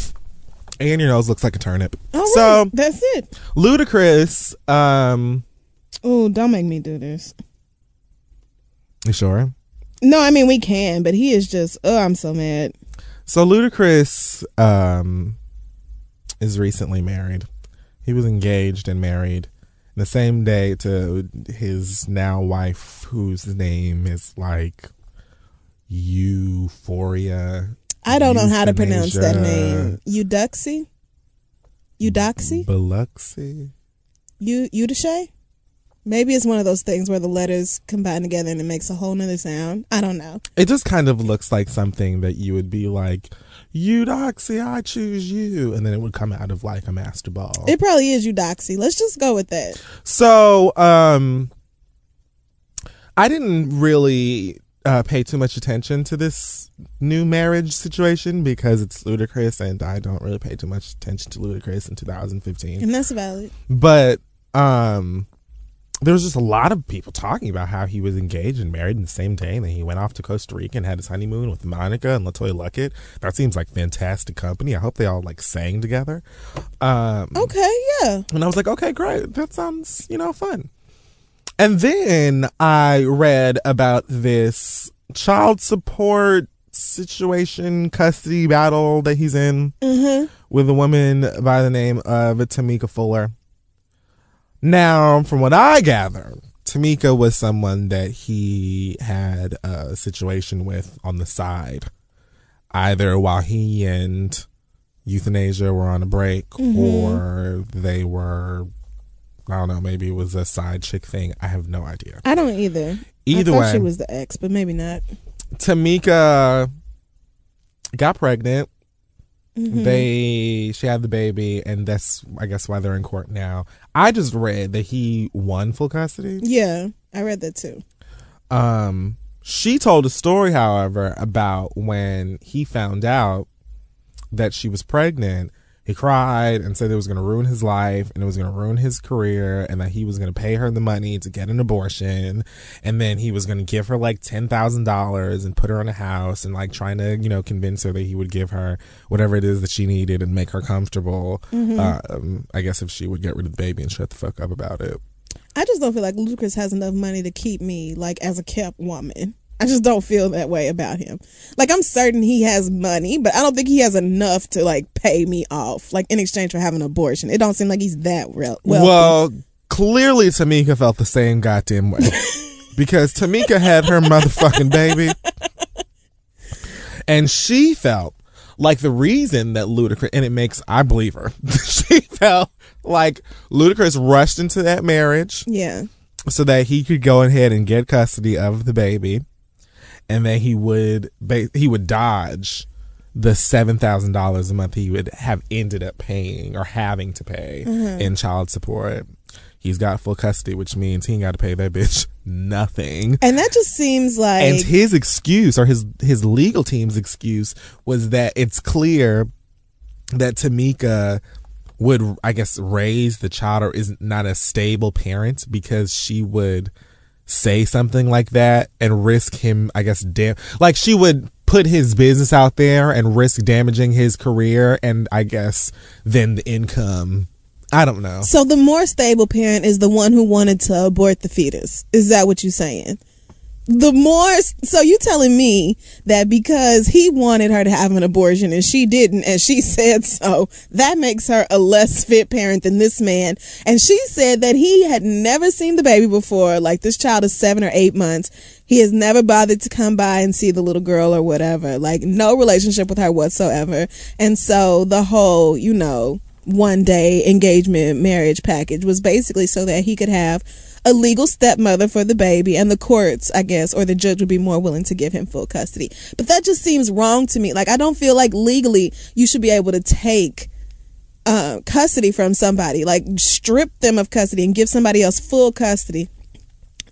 and your nose looks like a turnip. right, So, that's it. Ludacris, um, Oh, don't make me do this. you sure? No, I mean we can, but he is just. Oh, I'm so mad. So Ludacris um, is recently married. He was engaged and married the same day to his now wife, whose name is like Euphoria. I don't know how to pronounce that name. Eudoxie. Eudoxie. Biloxi. You? Maybe it's one of those things where the letters combine together and it makes a whole nother sound. I don't know. It just kind of looks like something that you would be like, Eudoxie, I choose you. And then it would come out of like a master ball. It probably is Eudoxie. Let's just go with that. So, um, I didn't really uh, pay too much attention to this new marriage situation because it's Ludacris, and I don't really pay too much attention to Ludacris in 2015. And that's valid. But um, there was just a lot of people talking about how he was engaged and married in the same day, and then he went off to Costa Rica and had his honeymoon with Monica and LeToya Luckett. That seems like fantastic company. I hope they all like sang together. Um, Okay, yeah. and I was like, okay, great. That sounds, you know, fun. And then I read about this child support situation, custody battle that he's in mm-hmm. with a woman by the name of Tamika Fuller. Now, from what I gather, Tamika was someone that he had a situation with on the side, either while he and euthanasia were on a break mm-hmm. or they were I don't know, maybe it was a side chick thing. I have no idea. I don't either. Either I thought way. she was the ex, but maybe not. Tamika got pregnant. They she had the baby and that's I guess why they're in court now. I just read that he won full custody. Yeah, I read that too. Um, she told a story, however, about when he found out that she was pregnant. He cried and said it was going to ruin his life and it was going to ruin his career and that he was going to pay her the money to get an abortion. And then he was going to give her like $10,000 and put her in a house and like trying to, you know, convince her that he would give her whatever it is that she needed and make her comfortable. Um, I guess if she would get rid of the baby and shut the fuck up about it. I just don't feel like Lucas has enough money to keep me like as a kept woman. I just don't feel that way about him. Like I'm certain he has money, but I don't think he has enough to like pay me off, like in exchange for having an abortion. It don't seem like he's that real. Well, clearly Tamika felt the same goddamn way. because Tamika had her motherfucking baby. And she felt like the reason that Ludacris, and it makes, I believe her, she felt like Ludacris rushed into that marriage yeah. so that he could go ahead and get custody of the baby and then he would he would dodge the seven thousand dollars a month he would have ended up paying or having to pay mm-hmm. in child support. He's got full custody, which means he ain't got to pay that bitch nothing. And that just seems like And his excuse or his his legal team's excuse was that it's clear that Tamika would I guess raise the child or is not a stable parent because she would say something like that and risk him I guess dam- like she would put his business out there and risk damaging his career and I guess then the income I don't know. So the more stable parent is the one who wanted to abort the fetus. Is that what you're saying? The more, so you telling me that because he wanted her to have an abortion and she didn't, and she said so, that makes her a less fit parent than this man. And she said that he had never seen the baby before. Like this child is seven or eight months. He has never bothered to come by and see the little girl or whatever. Like no relationship with her whatsoever. And so the whole, you know, one day engagement marriage package was basically so that he could have a legal stepmother for the baby and the courts i guess or the judge would be more willing to give him full custody. But that just seems wrong to me. Like i don't feel like legally you should be able to take uh, custody from somebody. Like strip them of custody and give somebody else full custody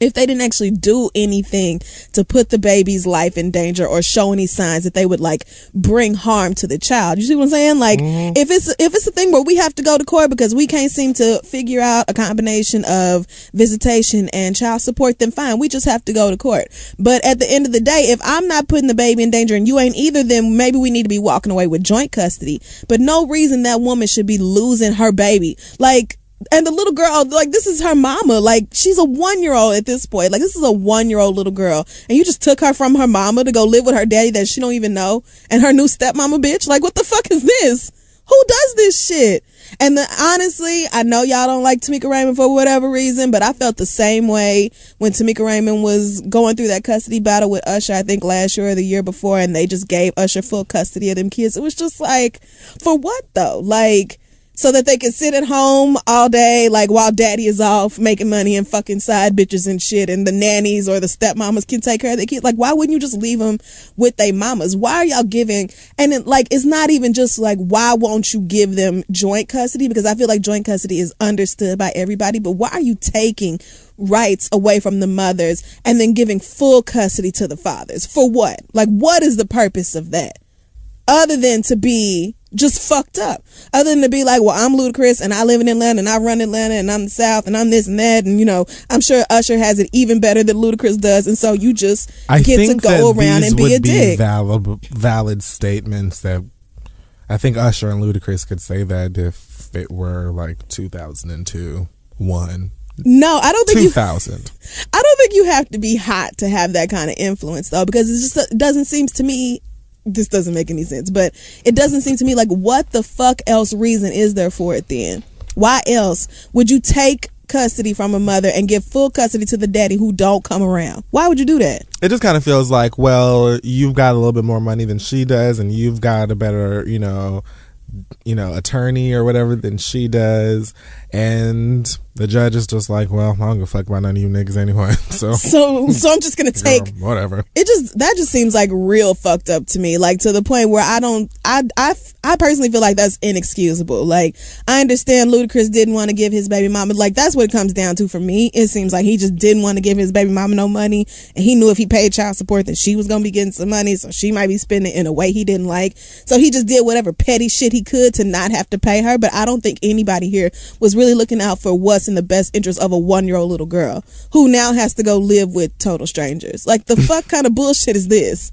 if they didn't actually do anything to put the baby's life in danger or show any signs that they would like bring harm to the child. You see what I'm saying? Like mm-hmm. if it's if it's a thing where we have to go to court because we can't seem to figure out a combination of visitation and child support, then fine, we just have to go to court. But at the end of the day, if I'm not putting the baby in danger and you ain't either, then maybe we need to be walking away with joint custody. But no reason that woman should be losing her baby. Like and the little girl, like this is her mama. Like she's a one year old at this point. Like this is a one year old little girl, and you just took her from her mama to go live with her daddy that she don't even know, and her new stepmama bitch. Like what the fuck is this? Who does this shit? And the, honestly, I know y'all don't like Tameka Raymond for whatever reason, but I felt the same way when Tameka Raymond was going through that custody battle with Usher. I think last year or the year before, and they just gave Usher full custody of them kids. It was just like, for what though? Like so that they can sit at home all day, like while daddy is off making money and fucking side bitches and shit, and the nannies or the stepmamas can take care of their kids. Like, why wouldn't you just leave them with their mamas? Why are y'all giving? And it, like, it's not even just like, why won't you give them joint custody? Because I feel like joint custody is understood by everybody, but why are you taking rights away from the mothers and then giving full custody to the fathers? For what? Like, what is the purpose of that? Other than to be just fucked up. Other than to be like, well, I'm Ludacris and I live in Atlanta and I run Atlanta and I'm the South and I'm this and that and you know, I'm sure Usher has it even better than Ludacris does, and so you just I get to go around and be a dick. valid, valid statements that I think Usher and Ludacris could say that if it were like 2002, one, no, I don't think you. 2000. I don't think you have to be hot to have that kind of influence though, because it just doesn't seem to me. This doesn't make any sense, but it doesn't seem to me like what the fuck else reason is there for it then? Why else would you take custody from a mother and give full custody to the daddy who don't come around? Why would you do that? It just kind of feels like, well, you've got a little bit more money than she does, and you've got a better, you know, you know, attorney or whatever than she does, and the judge is just like, well, I don't give a fuck about none of you niggas anyway. So, So, so I'm just gonna take girl, whatever. it just that just seems like real fucked up to me like to the point where i don't i i, I personally feel like that's inexcusable like i understand ludacris didn't want to give his baby mama like that's what it comes down to for me it seems like he just didn't want to give his baby mama no money and he knew if he paid child support then she was gonna be getting some money so she might be spending it in a way he didn't like so he just did whatever petty shit he could to not have to pay her but i don't think anybody here was really looking out for what's in the best interest of a one-year-old little girl who now has to go live with total strangers like the fuck kind of bullshit is this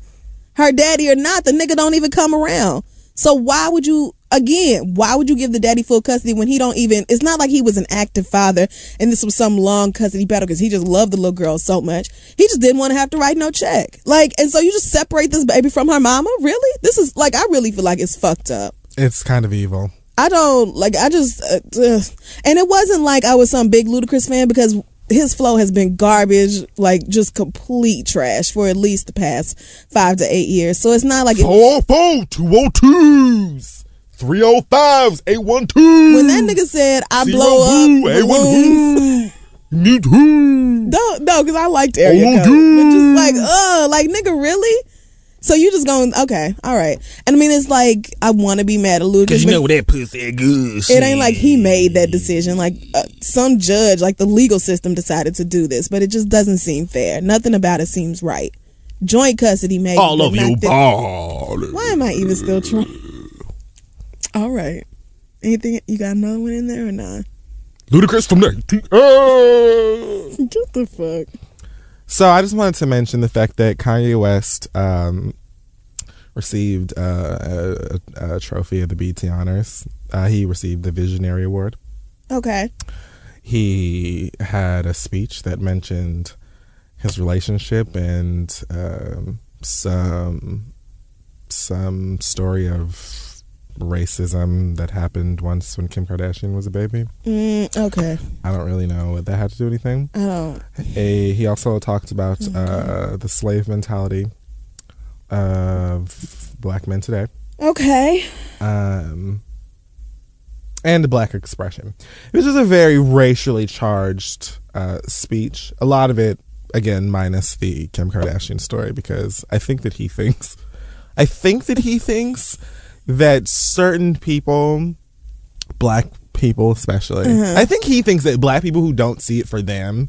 her daddy or not, the nigga don't even come around. So why would you again, why would you give the daddy full custody when he don't even it's not like he was an active father and this was some long custody battle because he just loved the little girl so much. He just didn't want to have to write no check. Like and so you just separate this baby from her mama? Really? This is like I really feel like it's fucked up. It's kind of evil. I don't like. I just, uh, and it wasn't like I was some big Ludacris fan because his flow has been garbage, like just complete trash for at least the past five to eight years. So it's not like it, 404 202s 305s 812 when that nigga said I Zero blow up who, A1 balloons. need who. No, no, because I liked area Oh, code, but just like, uh, like nigga, really? So you just going, okay, all right. And I mean, it's like I want to be mad at Ludacris, but that pussy good. it ain't like he made that decision. Like uh, some judge, like the legal system decided to do this, but it just doesn't seem fair. Nothing about it seems right. Joint custody made All of you ball. Why am I even still trying? All right. Anything you got another one in there or not? Ludacris from the What the fuck? So I just wanted to mention the fact that Kanye West um, received uh, a, a trophy of the BET Honors. Uh, he received the Visionary Award. Okay. He had a speech that mentioned his relationship and um, some some story of racism that happened once when Kim Kardashian was a baby. Mm, okay. I don't really know what that had to do anything. I don't. A, he also talked about uh, the slave mentality of black men today, Okay. um, and black expression. It was just a very racially charged uh, speech. A lot of it, again, minus the Kim Kardashian story, because I think that he thinks, I think that he thinks that certain people, black people especially, mm-hmm. I think he thinks that black people who don't see it for them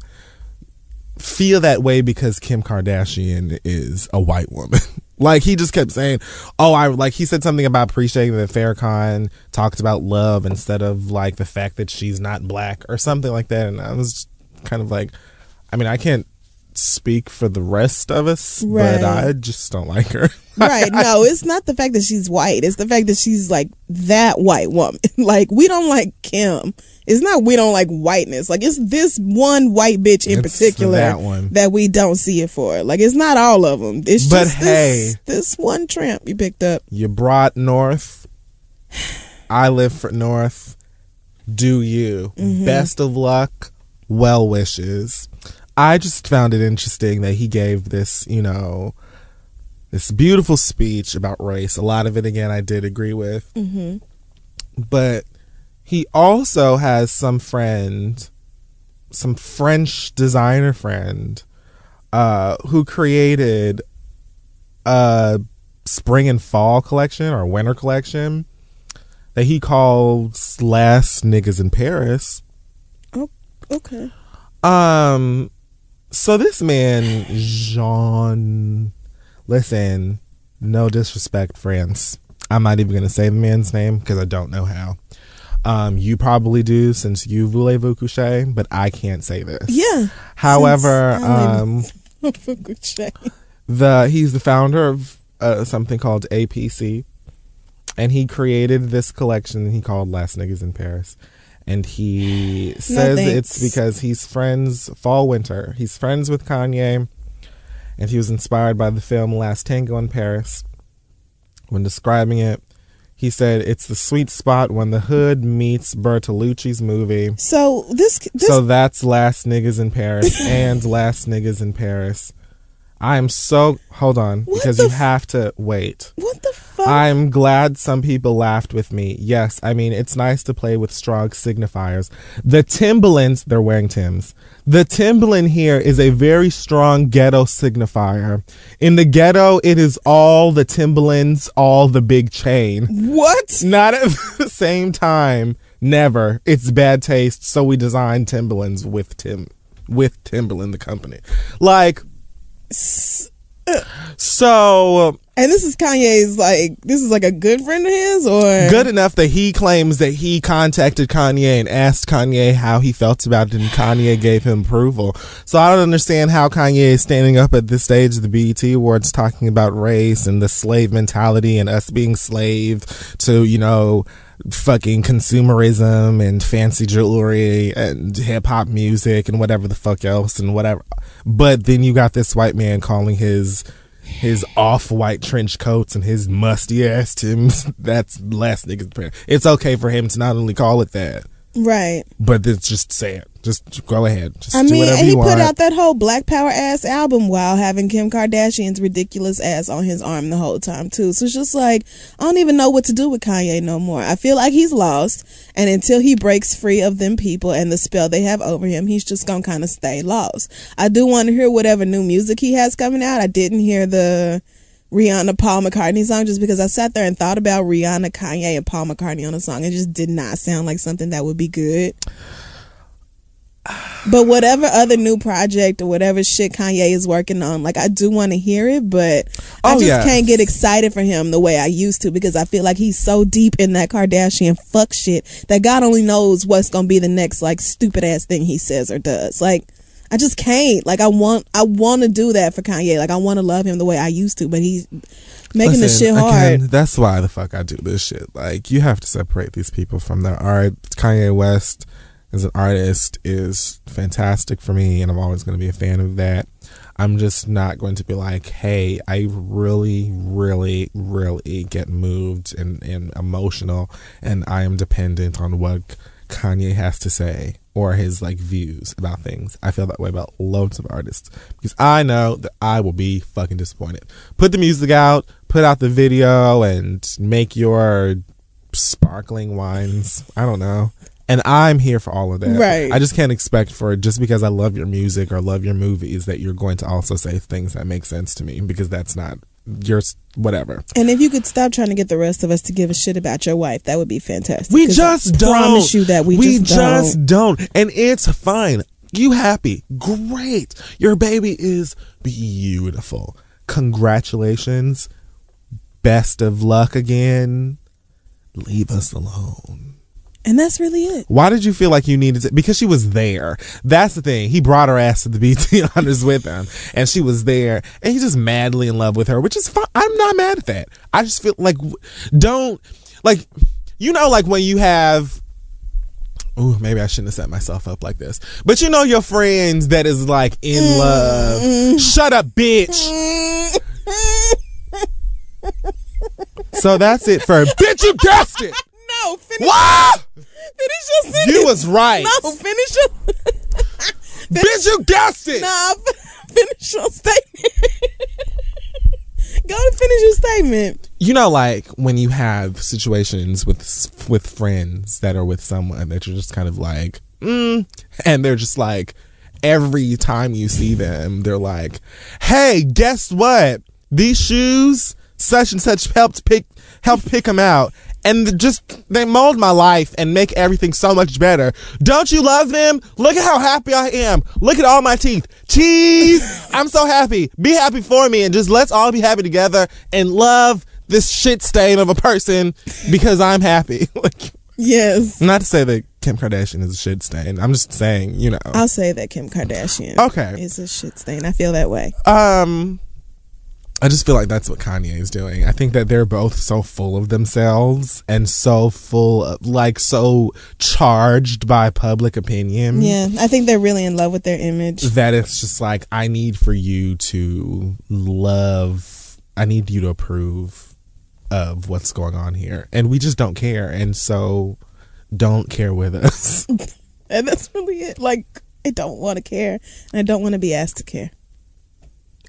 feel that way because Kim Kardashian is a white woman. like he just kept saying, "Oh, I like." He said something about appreciating that Farrakhan talked about love instead of like the fact that she's not black or something like that. And I was kind of like, I mean, I can't speak for the rest of us, Right. but I just don't like her. right. No, it's not the fact that she's white. It's the fact that she's like that white woman. like we don't like Kim. It's not we don't like whiteness. Like it's this one white bitch in It's particular that one. that we don't see it for. Like it's not all of them. It's But just hey. this, this one tramp you picked up. you brought North. I live for North. Do you? Mm-hmm. Best of luck. Well wishes. I just found it interesting that he gave this, you know, this beautiful speech about race. A lot of it, again, I did agree with. Mm-hmm. But he also has some friend, some French designer friend, uh, who created a spring and fall collection or winter collection that he calls Last Niggas in Paris. Oh, okay. Um, so this man, Jean, listen, no disrespect, France. I'm not even gonna say the man's name because I don't know how. Um, you probably do since you voulez-vous coucher, but I can't say this. Yeah. However, um, the he's the founder of uh, something called APC, and he created this collection he called Last Niggas in Paris. And he says it's because he's friends fall winter. He's friends with Kanye, and he was inspired by the film Last Tango in Paris. When describing it, he said it's the sweet spot when the hood meets Bertolucci's movie. so this this So that's Last Niggas in Paris and Last Niggas in Paris. I am so hold on What because you f- have to wait. what the fuck? I'm glad some people laughed with me. Yes, I mean it's nice to play with strong signifiers. The Timberlands, they're wearing Tims. The Timberland here is a very strong ghetto signifier. In the ghetto, it is all the Timberlands, all the big chain. what? Not at the same time. Never. It's bad taste. So we designed Timberlands with Tim, with Timberland, the company. Like, so And this is Kanye's like this is like a good friend of his or Good enough that he claims that he contacted Kanye and asked Kanye how he felt about it, and Kanye gave him approval. So I don't understand how Kanye is standing up at this stage of the BET Awards talking about race and the slave mentality and us being slave to, you know, fucking consumerism and fancy jewelry and hip hop music and whatever the fuck else and whatever. But then you got this white man calling his his off white trench coats and his musty ass Tims. That's last nigga's prayer. It's okay for him to not only call it that, right. but it's just say it. Just go ahead. Just I do mean, whatever and he put out that whole Black Power ass album while having Kim Kardashian's ridiculous ass on his arm the whole time too. So it's just like I don't even know what to do with Kanye no more. I feel like he's lost, and until he breaks free of them people and the spell they have over him, he's just gonna kind of stay lost. I do want to hear whatever new music he has coming out. I didn't hear the Rihanna Paul McCartney song just because I sat there and thought about Rihanna, Kanye, and Paul McCartney on a song. It just did not sound like something that would be good. But whatever other new project or whatever shit Kanye is working on, like I do want to hear it, but I Oh, just yeah. can't get excited for him the way I used to because I feel like he's so deep in that Kardashian fuck shit that God only knows what's gonna be the next like stupid ass thing he says or does. Like I just can't. Like I want I want to do that for Kanye. Like I want to love him the way I used to, but he's making this shit hard. again, that's why the fuck I do this shit. Like you have to separate these people from their art. Kanye West as an artist is fantastic for me, and I'm always going to be a fan of that. I'm just not going to be like, hey, I really, really, really get moved and, and emotional, and I am dependent on what Kanye has to say or his like views about things. I feel that way about loads of artists because I know that I will be fucking disappointed. Put the music out, put out the video, and make your sparkling wines. I don't know. And I'm here for all of that. Right. I just can't expect for just because I love your music or love your movies that you're going to also say things that make sense to me because that's not your whatever. And if you could stop trying to get the rest of us to give a shit about your wife, that would be fantastic. We just I don't. promise you that we, we just, don't. don't. And it's fine. You happy. Great. Your baby is beautiful. Congratulations. Best of luck again. Leave us alone. And that's really it. Why did you feel like you needed to? Because she was there. That's the thing. He brought her ass to the BET honors with him, and she was there, and he's just madly in love with her, which is fine. I'm not mad at that. I just feel like don't like you know like when you have. Ooh, maybe I shouldn't have set myself up like this. But you know your friends that is like in mm-hmm. love. Shut up, bitch. so that's it for bitch. You guessed it. No, finish, Wow. finish your sentence. You was right. No, finish your. Bitch, you guessed it. Nah, finish your statement. Go to finish your statement. you know like when you have situations with with friends that are with someone that you're just kind of like mm, and they're just like every time you see them they're like hey guess what these shoes such and such helped pick help pick them out and just they mold my life and make everything so much better. Don't you love them? Look at how happy I am. Look at all my teeth. Cheese. I'm so happy. Be happy for me and just let's all be happy together and love this shit stain of a person because I'm happy. like Yes. not to say that Kim Kardashian is a shit stain. I'm just saying, you know. I'll say that Kim Kardashian Okay. is a shit stain. I feel that way. Um, I just feel like that's what Kanye is doing. I think that they're both so full of themselves and so full of, like, so charged by public opinion. Yeah, I think they're really in love with their image. That it's just like, I need for you to love, I need you to approve of what's going on here. And we just don't care. And so don't care with us. And that's really it. Like, I don't want to care. And I don't want to be asked to care.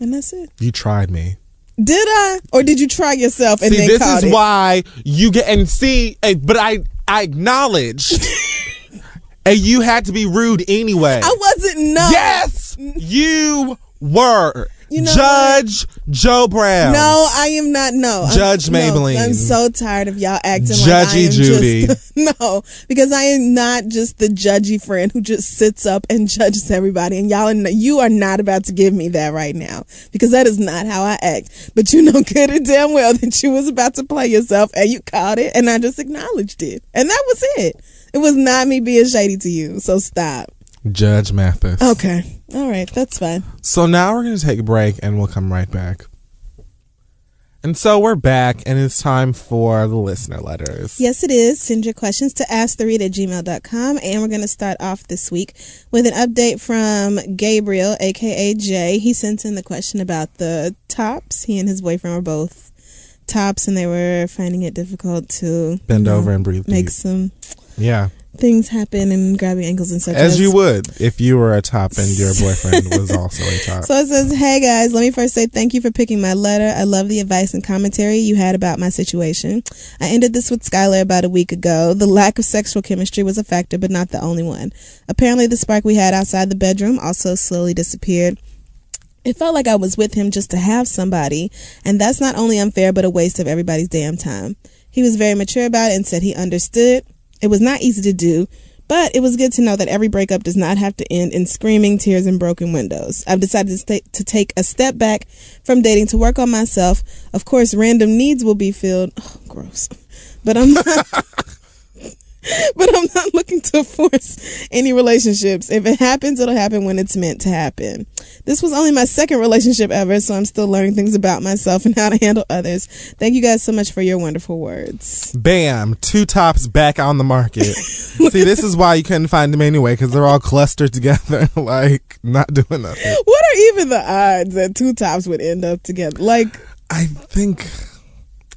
And that's it. you tried me. Did I? Or did you try yourself and see, then this is it? why you get and see, but I I acknowledge, and you had to be rude anyway. I wasn't no. yes, you were. You know what? Judge Joe Brown. No, I am not. No, I'm- Judge no, Maybelline. I'm so tired of y'all acting Judgy like I am Judy. just no, because I am not just the judgy friend who just sits up and judges everybody. And y'all, are n- you are not about to give me that right now because that is not how I act. But you know good and damn well that you was about to play yourself and you caught it, and I just acknowledged it, and that was it. It was not me being shady to you. So stop. Judge Mathis. Okay, all right, that's fine. So now we're going to take a break and we'll come right back. And so we're back and it's time for the listener letters. Yes, it is. Send your questions to asktheread at gmail.com. And we're going to start off this week with an update from Gabriel, aka Jay. He sent in the question about the tops. He and his boyfriend were both tops and they were finding it difficult to Bend you know, over and breathe make deep. some Yeah. Things happen and grabbing ankles and such. As you would if you were a top and your boyfriend was also a top. So it says, Hey guys, let me first say thank you for picking my letter. I love the advice and commentary you had about my situation. I ended this with Skylar about a week ago. The lack of sexual chemistry was a factor, but not the only one. Apparently, the spark we had outside the bedroom also slowly disappeared. It felt like I was with him just to have somebody, and that's not only unfair, but a waste of everybody's damn time. He was very mature about it and said he understood. It was not easy to do, but it was good to know that every breakup does not have to end in screaming, tears, and broken windows. I've decided to, stay, to take a step back from dating to work on myself. Of course, random needs will be filled. Oh, gross. But I'm not. but I'm not looking to force any relationships. If it happens, it'll happen when it's meant to happen. This was only my second relationship ever, so I'm still learning things about myself and how to handle others. Thank you guys so much for your wonderful words. Bam, two tops back on the market. See, this is why you couldn't find them anyway, because they're all clustered together, like not doing nothing. What are even the odds that two tops would end up together? Like, I think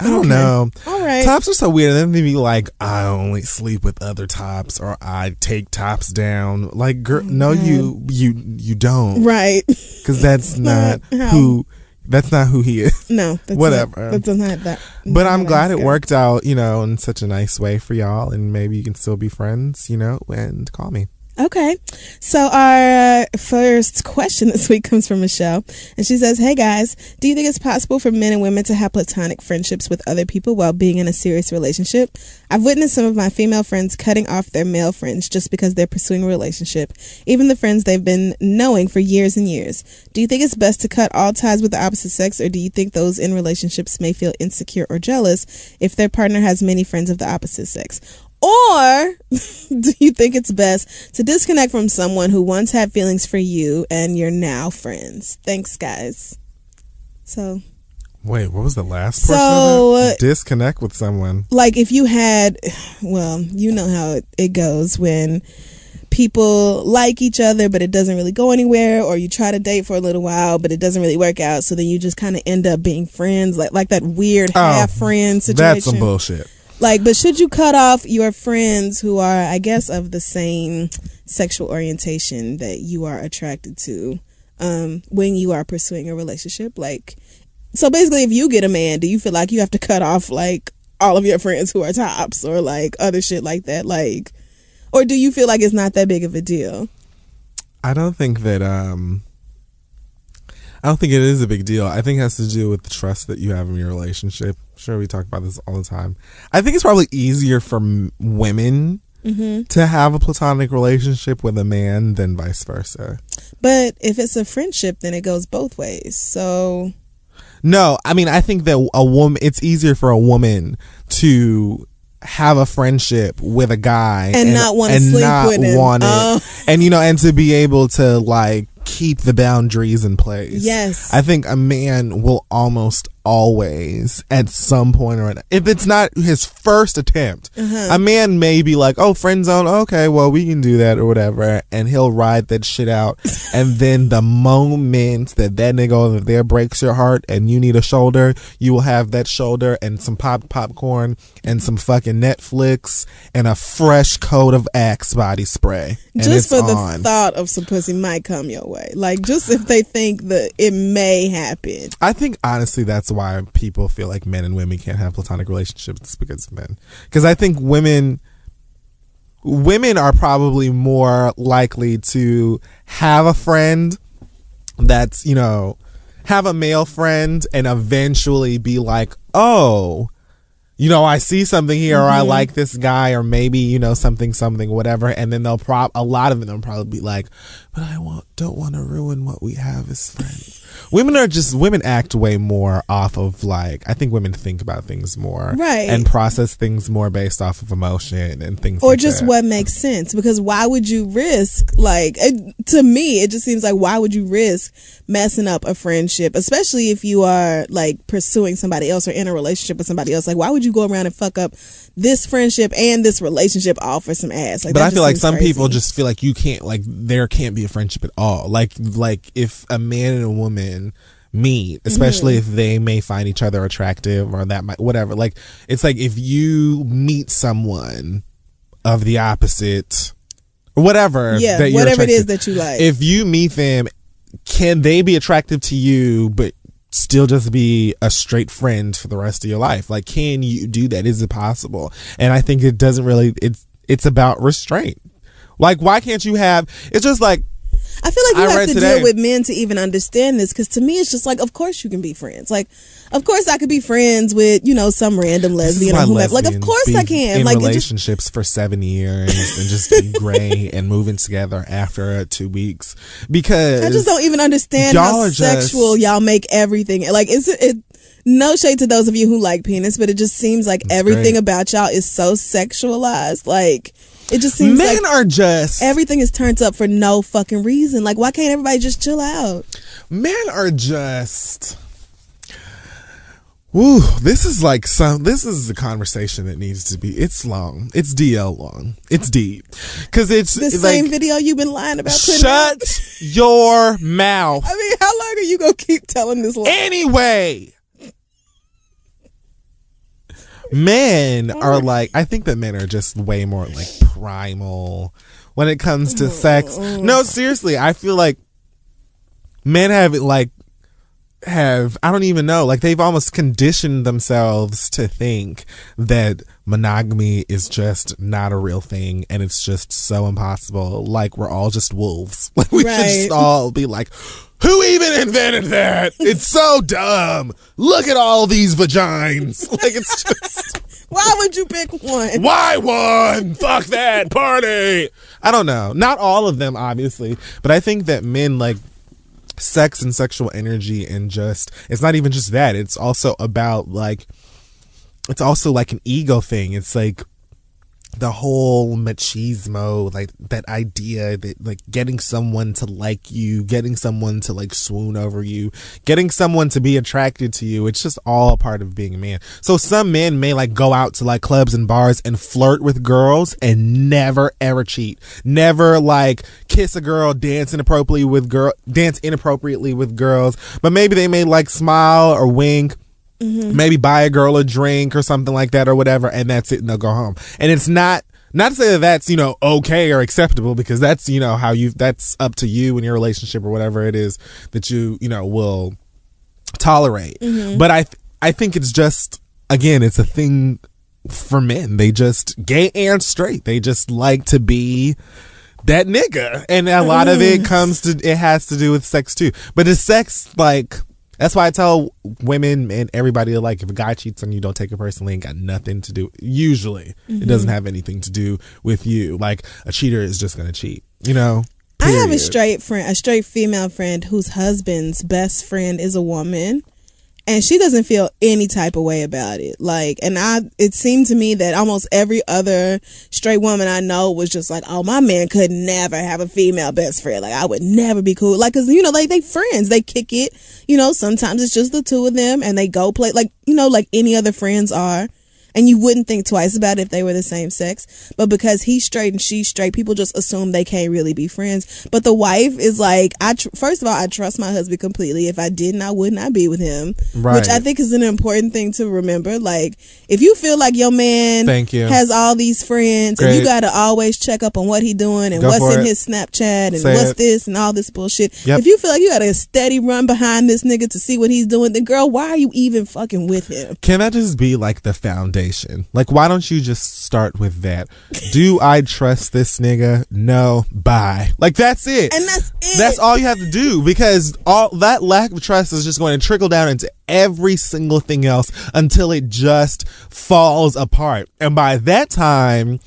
I don't Okay. know. all right. Tops are so weird. And then they be like, I only sleep with other tops, or I take tops down. Like, girl, oh, no, you, you, you don't, Right. because that's not who. That's not who he is. No. That's Whatever. Not, that's not that. But I'm glad it worked out, you know, in such a nice way for y'all, and maybe you can still be friends, you know, and call me. Okay. So our uh, first question this week comes from Michelle, and she says, "Hey guys, do you think it's possible for men and women to have platonic friendships with other people while being in a serious relationship? I've witnessed some of my female friends cutting off their male friends just because they're pursuing a relationship, even the friends they've been knowing for years and years. Do you think it's best to cut all ties with the opposite sex, or do you think those in relationships may feel insecure or jealous if their partner has many friends of the opposite sex?" Or do you think it's best to disconnect from someone who once had feelings for you and you're now friends? Thanks, guys. So, Wait, what was the last portion So, uh. Disconnect with someone. like, if you had, well, you know how it, it goes when people like each other, but it doesn't really go anywhere, or you try to date for a little while, but it doesn't really work out. So then you just kind of end up being friends, like like that weird half friend situation. Oh, That's some bullshit. Like, but should you cut off your friends who are, I guess, of the same sexual orientation that you are attracted to um, when you are pursuing a relationship? Like, so basically, if you get a man, do you feel like you have to cut off like all of your friends who are tops or like other shit like that? Like, or do you feel like it's not that big of a deal? I don't think that um I don't think it is a big deal. I think it has to do with the trust that you have in your relationship. Sure, we talk about this all the time. I think it's probably easier for m- women mm-hmm. to have a platonic relationship with a man than vice versa. But if it's a friendship, then it goes both ways. So, No, I mean I think that a woman it's easier for a woman to have a friendship with a guy And not wanna and sleep not with him. want it. Oh. and you know and to be able to like keep the boundaries in place. Yes. I think a man will almost always at some point or another if it's not his first attempt Uh-huh. a man may be like oh friend zone okay well we can do that or whatever and he'll ride that shit out and then the moment that that nigga over there breaks your heart and you need a shoulder you will have that shoulder and some pop popcorn and some fucking netflix and a fresh coat of axe body spray and just for the on. thought of some pussy might come your way. Like, just if they think that it may happen. I think honestly that's why people feel like men and women can't have platonic relationships because of men. Because I think women women are probably more likely to have a friend that's, you know, have a male friend and eventually be like, oh, you know, I see something here, or I Mm-hmm. like this guy, or maybe you know something, something, whatever, and then they'll prop a lot of them probably be like, but I want don't want to ruin what we have as friends. Women are just women act way more off of like I think women think about things more, Right. and process things more based off of emotion and things, or like just that. what makes sense because why would you risk like it, to me it just seems like why would you risk messing up a friendship especially if you are like pursuing somebody else or in a relationship with somebody else like why would you go around and fuck up this friendship and this relationship all for some ass like but I feel like some people just feel like you can't like there can't be a friendship at all. Like like if a man and a woman meet, especially Mm-hmm. if they may find each other attractive or that might whatever. Like it's like if you meet someone of the opposite whatever Yeah, whatever it is that you like. If you meet them, can they be attractive to you but still just be a straight friend for the rest of your life? Like can you do that? Is it possible? And I think it doesn't really it's it's about restraint. Like why can't you have it's just like I feel like you I have to today- deal with men to even understand this because to me it's just like of course you can be friends like of course I could be friends with you know some random lesbian or whomever like of course I can in like it just relationships for seven years and just be gray and moving together after two weeks because I just don't even understand how just- sexual y'all make everything. Like, it's it. No shade to those of you who like penis, but it just seems like everything great. about y'all is so sexualized. Like, it just seems men like are just everything is turned up for no fucking reason. Like, why can't everybody just chill out? men are just Woo, this is like some this is a conversation that needs to be it's long. It's DL long. It's deep. Cuz it's The like same video you've been lying about. shut your mouth. I mean, how long are you gonna keep telling this lie? Anyway, men are oh. like I think that men are just way more like primal when it comes to oh, sex. Oh. No, seriously, I feel like men have like have I don't even know like they've almost conditioned themselves to think that monogamy is just not a real thing and it's just so impossible like we're all just wolves like we should just all be like who even invented that it's so dumb look at all these vagines like it's just Why would you pick one? why one? Fuck that party. I don't know. Not all of them, obviously, but I think that men like sex and sexual energy and just it's not even just that. It's also about like it's also like an ego thing. It's like the whole machismo, like that idea that like getting someone to like you, getting someone to like swoon over you, getting someone to be attracted to you, it's just all a part of being a man. So some men may like go out to like clubs and bars and flirt with girls and never ever cheat. Never like kiss a girl, dance inappropriately with girl, dance inappropriately with girls, but maybe they may like smile or wink Mm-hmm. maybe buy a girl a drink or something like that or whatever and that's it and they'll go home. And it's not not to say that that's you know okay or acceptable because that's you know how you that's up to you in your relationship or whatever it is that you you know will tolerate. Mm-hmm. But i th- i think it's just again it's a thing for men. They just gay and straight they just like to be that nigga. And a lot of it mm-hmm. comes to it has to do with sex too. But the sex like that's why I tell women and everybody like if a guy cheats on you, don't take it personally. Ain't got nothing to do. Usually, it doesn't mm-hmm. have anything to do with you. Like a cheater is just gonna cheat. You know. I have a straight friend, a straight female friend whose husband's best friend is a woman, and she doesn't feel any type of way about it. Like, and I, it seemed to me that almost every other straight woman I know was just like, "Oh, my man could never have a female best friend. Like, I would never be cool. Like, cause you know, like they friends, they kick it. You know, sometimes it's just the two of them, and they go play like you know, like any other friends are." And you wouldn't think twice about it if they were the same sex. But because he's straight and she's straight, people just assume they can't really be friends. But the wife is like, I tr- first of all, I trust my husband completely. If I didn't, I would not be with him. Right. Which I think is an important thing to remember. Like, if you feel like your man Thank you. has all these friends, and you got to always check up on what he doing and Go what's in it. his Snapchat and Say what's it. this and all this bullshit. Yep. If you feel like you got a steady run behind this nigga to see what he's doing, then girl, why are you even fucking with him? Can that just be like the foundation. Like, why don't you just start with that? Do I trust this nigga? No. Bye. Like, that's it. And that's it. That's all you have to do because all that lack of trust is just going to trickle down into every single thing else until it just falls apart. And by that time,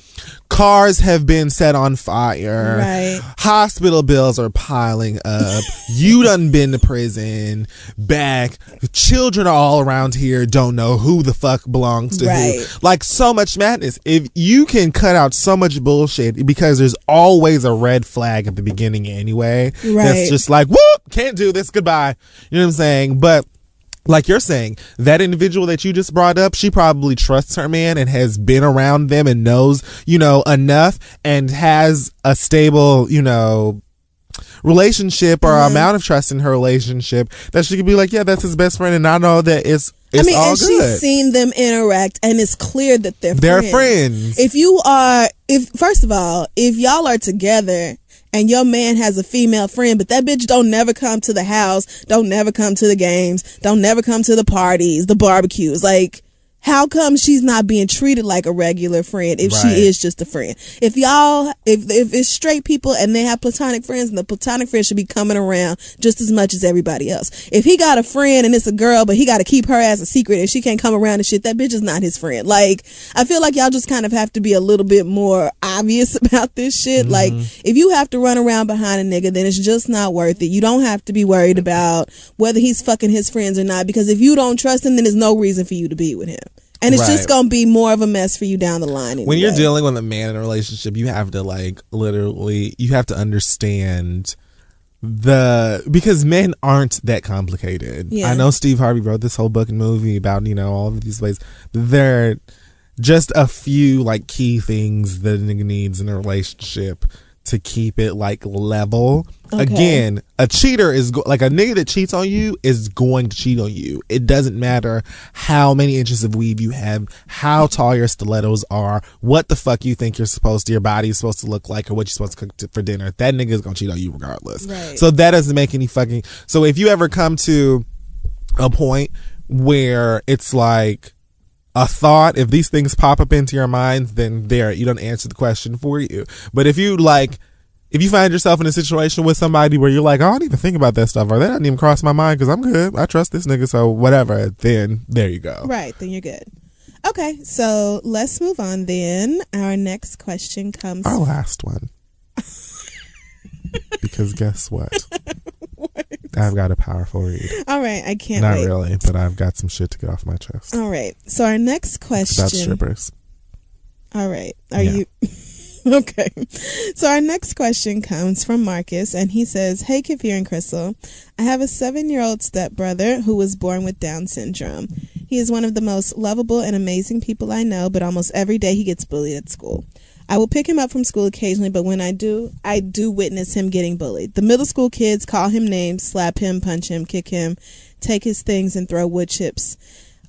cars have been set on fire. Right. Hospital bills are piling up. you done been to prison. Back. Children are all around here don't know who the fuck belongs to Right. who. Like so much madness. If you can cut out so much bullshit because there's always a red flag at the beginning anyway. That's just like, whoop, can't do this. Goodbye. You know what I'm saying? But like you're saying, that individual that you just brought up, she probably trusts her man and has been around them and knows, you know, enough and has a stable, you know, relationship or Mm-hmm. amount of trust in her relationship that she could be like, yeah, that's his best friend, and I know that it's it's I mean, all and good. she's seen them interact, and it's clear that they're They're friends. friends. If you are, if first of all, if y'all are together and your man has a female friend, but that bitch don't never come to the house, don't never come to the games, don't never come to the parties, the barbecues, like. How come she's not being treated like a regular friend if Right. she is just a friend? If y'all, if if it's straight people and they have platonic friends, and the platonic friend should be coming around just as much as everybody else. If he got a friend and it's a girl, but he got to keep her as a secret and she can't come around and shit, that bitch is not his friend. Like, I feel like y'all just kind of have to be a little bit more obvious about this shit. Mm-hmm. Like, if you have to run around behind a nigga, then it's just not worth it. You don't have to be worried about whether he's fucking his friends or not, because if you don't trust him, then there's no reason for you to be with him. And it's just gonna be more of a mess for you down the line. when you're dealing with a man in a relationship, you have to like literally, you have to understand the because men aren't that complicated. Yeah. I know Steve Harvey wrote this whole book and movie about you know all of these ways. They're just a few like key things that a nigga needs in a relationship to keep it like level. Okay. Again, a cheater is go- like a nigga that cheats on you is going to cheat on you. It doesn't matter how many inches of weave you have, how tall your stilettos are, what the fuck you think you're supposed to, your body is supposed to look like, or what you're supposed to cook to, for dinner. That nigga is gonna cheat on you regardless. Right. So that doesn't make any fucking. So if you ever come to a point where it's like a thought, if these things pop up into your mind, then there, you don't answer the question for you. But if you like, if you find yourself in a situation with somebody where you're like, I don't even think about that stuff, or that didn't even cross my mind because I'm good. I trust this nigga, so whatever. Then there you go. Right, then you're good. Okay, so let's move on then. Our next question comes Our last one. because guess what? I've got a powerful read. All right, I can't Not wait. really, but I've got some shit to get off my chest. All right. So our next It's question about strippers. All right. Are Yeah. you Okay. So our next question comes from Marcus and he says, Hey Kid Fury and Crystal, I have a seven year old stepbrother who was born with Down syndrome. He is one of the most lovable and amazing people I know, but almost every day he gets bullied at school. I will pick him up from school occasionally, but when I do, I do witness him getting bullied. The middle school kids call him names, slap him, punch him, kick him, take his things, and throw wood chips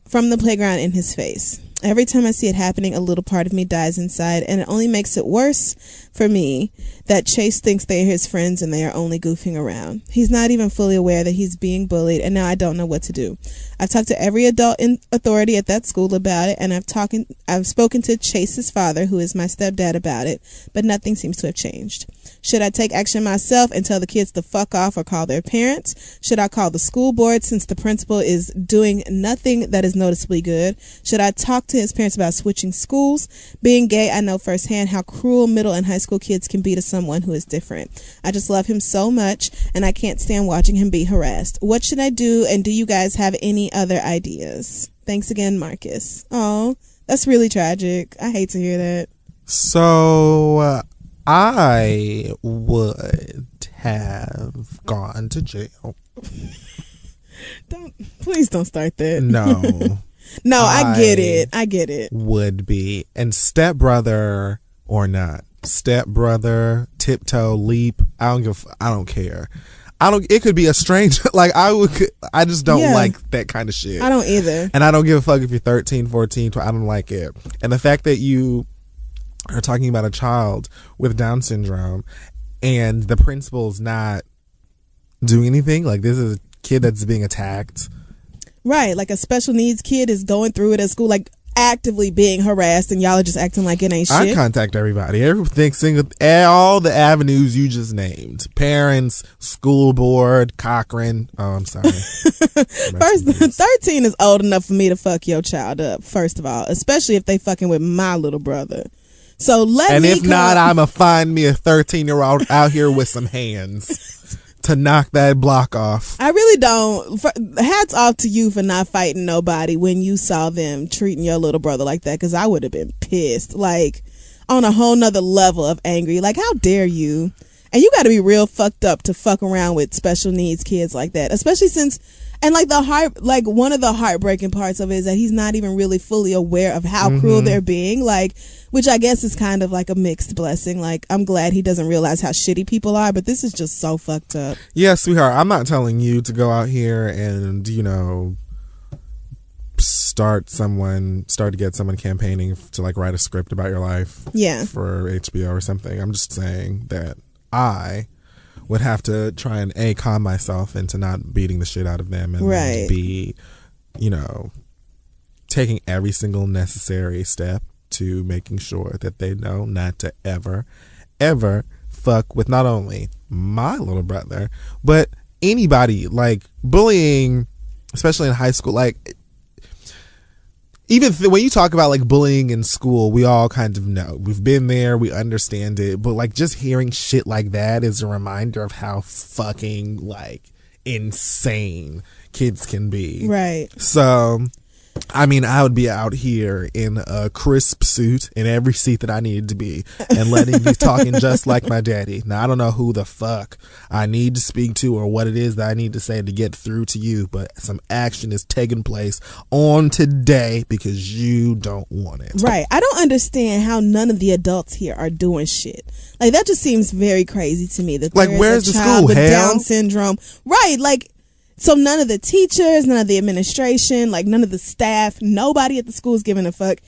from the playground in his face. Every time I see it happening, a little part of me dies inside, and it only makes it worse for me that Chase thinks they are his friends and they are only goofing around. He's not even fully aware that he's being bullied, and now I don't know what to do. I've talked to every adult in authority at that school about it, and I've talking, I've spoken to Chase's father, who is my stepdad, about it, but nothing seems to have changed. Should I take action myself and tell the kids to fuck off or call their parents? Should I call the school board since the principal is doing nothing that is noticeably good? Should I talk to his parents about switching schools? Being gay, I know firsthand how cruel middle and high school kids can be to someone who is different. I just love him so much and I can't stand watching him be harassed. What should I do and do you guys have any other ideas? Thanks again, Marcus. Oh, that's really tragic. I hate to hear that. So uh, I would have gone to jail. Don't please don't start that. No, No, I, get it. I get it. would be and stepbrother or not stepbrother tiptoe leap. I don't give. I don't care. I don't. It could be a stranger. Like I would. I just don't Yeah. like that kind of shit. I don't either. And I don't give a fuck if you're 13, 14, 12. I don't like it. And the fact that you are talking about a child with Down syndrome and the principal's not doing anything, like this is a kid that's being attacked. Right, like a special needs kid is going through it at school. Like actively being harassed and y'all are just acting like it ain't shit. I contact everybody. Everything, single, eh, all the avenues you just named: parents, school board, Cochrane. Oh, I'm sorry. First, 13 is old enough for me to fuck your child up, first of all, especially if they fucking with my little brother. So let and me And if not, I'ma find me a 13 year old out here with some hands to knock that block off. I really don't. Hats off to you for not fighting nobody when you saw them treating your little brother like that, because I would have been pissed, like on a whole nother level of angry. Like, how dare you? And you got to be real fucked up to fuck around with special needs kids like that, especially since. And like the heart, like one of the heartbreaking parts of it is that he's not even really fully aware of how cruel mm-hmm. they're being. Like, which I guess is kind of like a mixed blessing. Like, I'm glad he doesn't realize how shitty people are, but this is just so fucked up. Yeah, sweetheart, I'm not telling you to go out here and, you know, start someone, start to get someone campaigning to like write a script about your life Yeah. for HBO or something. I'm just saying that I would have to try and A, calm myself into not beating the shit out of them and Right. B, you know, taking every single necessary step to making sure that they know not to ever, ever fuck with not only my little brother, but anybody. Like bullying, especially in high school, like even th- when you talk about like bullying in school, we all kind of know. We've been there, we understand it, but like just hearing shit like that is a reminder of how fucking like insane kids can be. Right. So, I mean, I would be out here in a crisp suit in every seat that I needed to be and letting you talking just like my daddy. Now, I don't know who the fuck I need to speak to or what it is that I need to say to get through to you, but some action is taking place on today because you don't want it. Right. I don't understand how none of the adults here are doing shit. Like that just seems very crazy to me. That Like, where's the child school? with Hell? Down syndrome? Right. Like so none of the teachers, none of the administration, like none of the staff, nobody at the school is giving a fuck.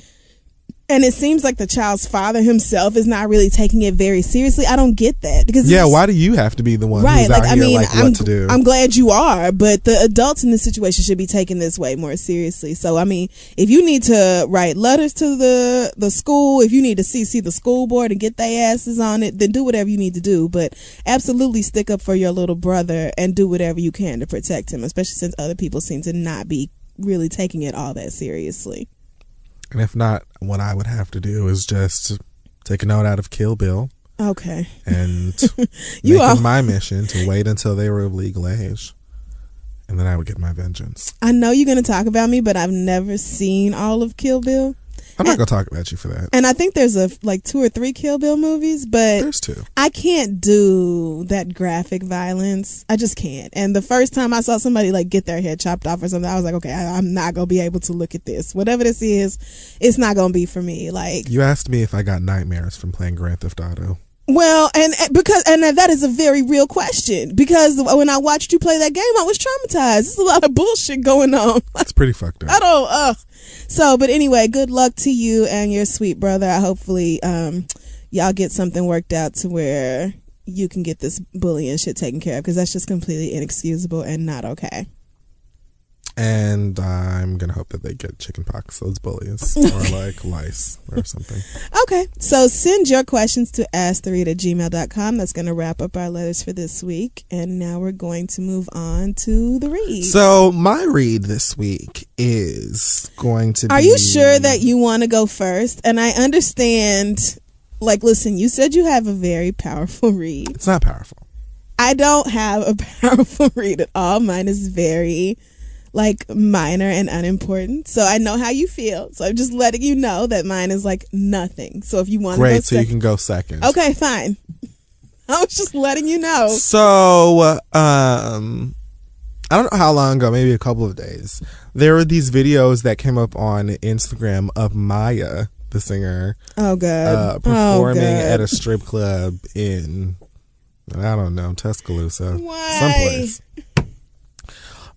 And it seems like the child's father himself is not really taking it very seriously. I don't get that because Yeah, why do you have to be the one right like i mean like I'm, what to do? I'm glad you are but the adults in this situation should be taking this way more seriously so i mean if you need to write letters to the the school if you need to cc the school board and get their asses on it then do whatever you need to do but absolutely stick up for your little brother and do whatever you can to protect him especially since other people seem to not be really taking it all that seriously and if not, what I would have to do is just take a note out of Kill Bill okay. and You it my mission to wait until they were of legal age, and then I would get my vengeance. i know you're going to talk about me but i've never seen all of kill bill I'm not gonna talk about you for that. and i think there's a like two or three kill bill movies but There's two. I can't do that graphic violence. I just can't. And the first time I saw somebody like get their head chopped off or something, I was like, okay, I, I'm not gonna be able to look at this. Whatever this is, it's not gonna be for me. Like, You asked me if I got nightmares from playing Grand Theft Auto. Well, and, because and that is a very real question because when I watched you play that game, I was traumatized. There's a lot of bullshit going on. That's pretty fucked up. I don't. Ugh. So, but anyway, good luck to you and your sweet brother. I hopefully um, y'all get something worked out to where you can get this bullying shit taken care of because that's just completely inexcusable and not okay. And I'm gonna hope that they get chickenpox, those bullies, or like lice or something. Okay, so send your questions to asktheread at gmail.com. That's going to wrap up our letters for this week. And now we're going to move on to the read. So my read this week is going to. Are be, you sure that you want to go first? And I understand, like, listen, you said you have a very powerful read. It's not powerful. I don't have a powerful read at all. Mine is very like minor and unimportant. So I know how you feel. So I'm just letting you know that mine is like nothing. So if you want to go Great, so you can go second. Okay, fine. I was just letting you know. So, um, I don't know how long ago, maybe a couple of days. There were these videos that came up on Instagram of Mýa, the singer, Oh god. uh, oh performing god. at a strip club in, I don't know, Tuscaloosa, Why? someplace.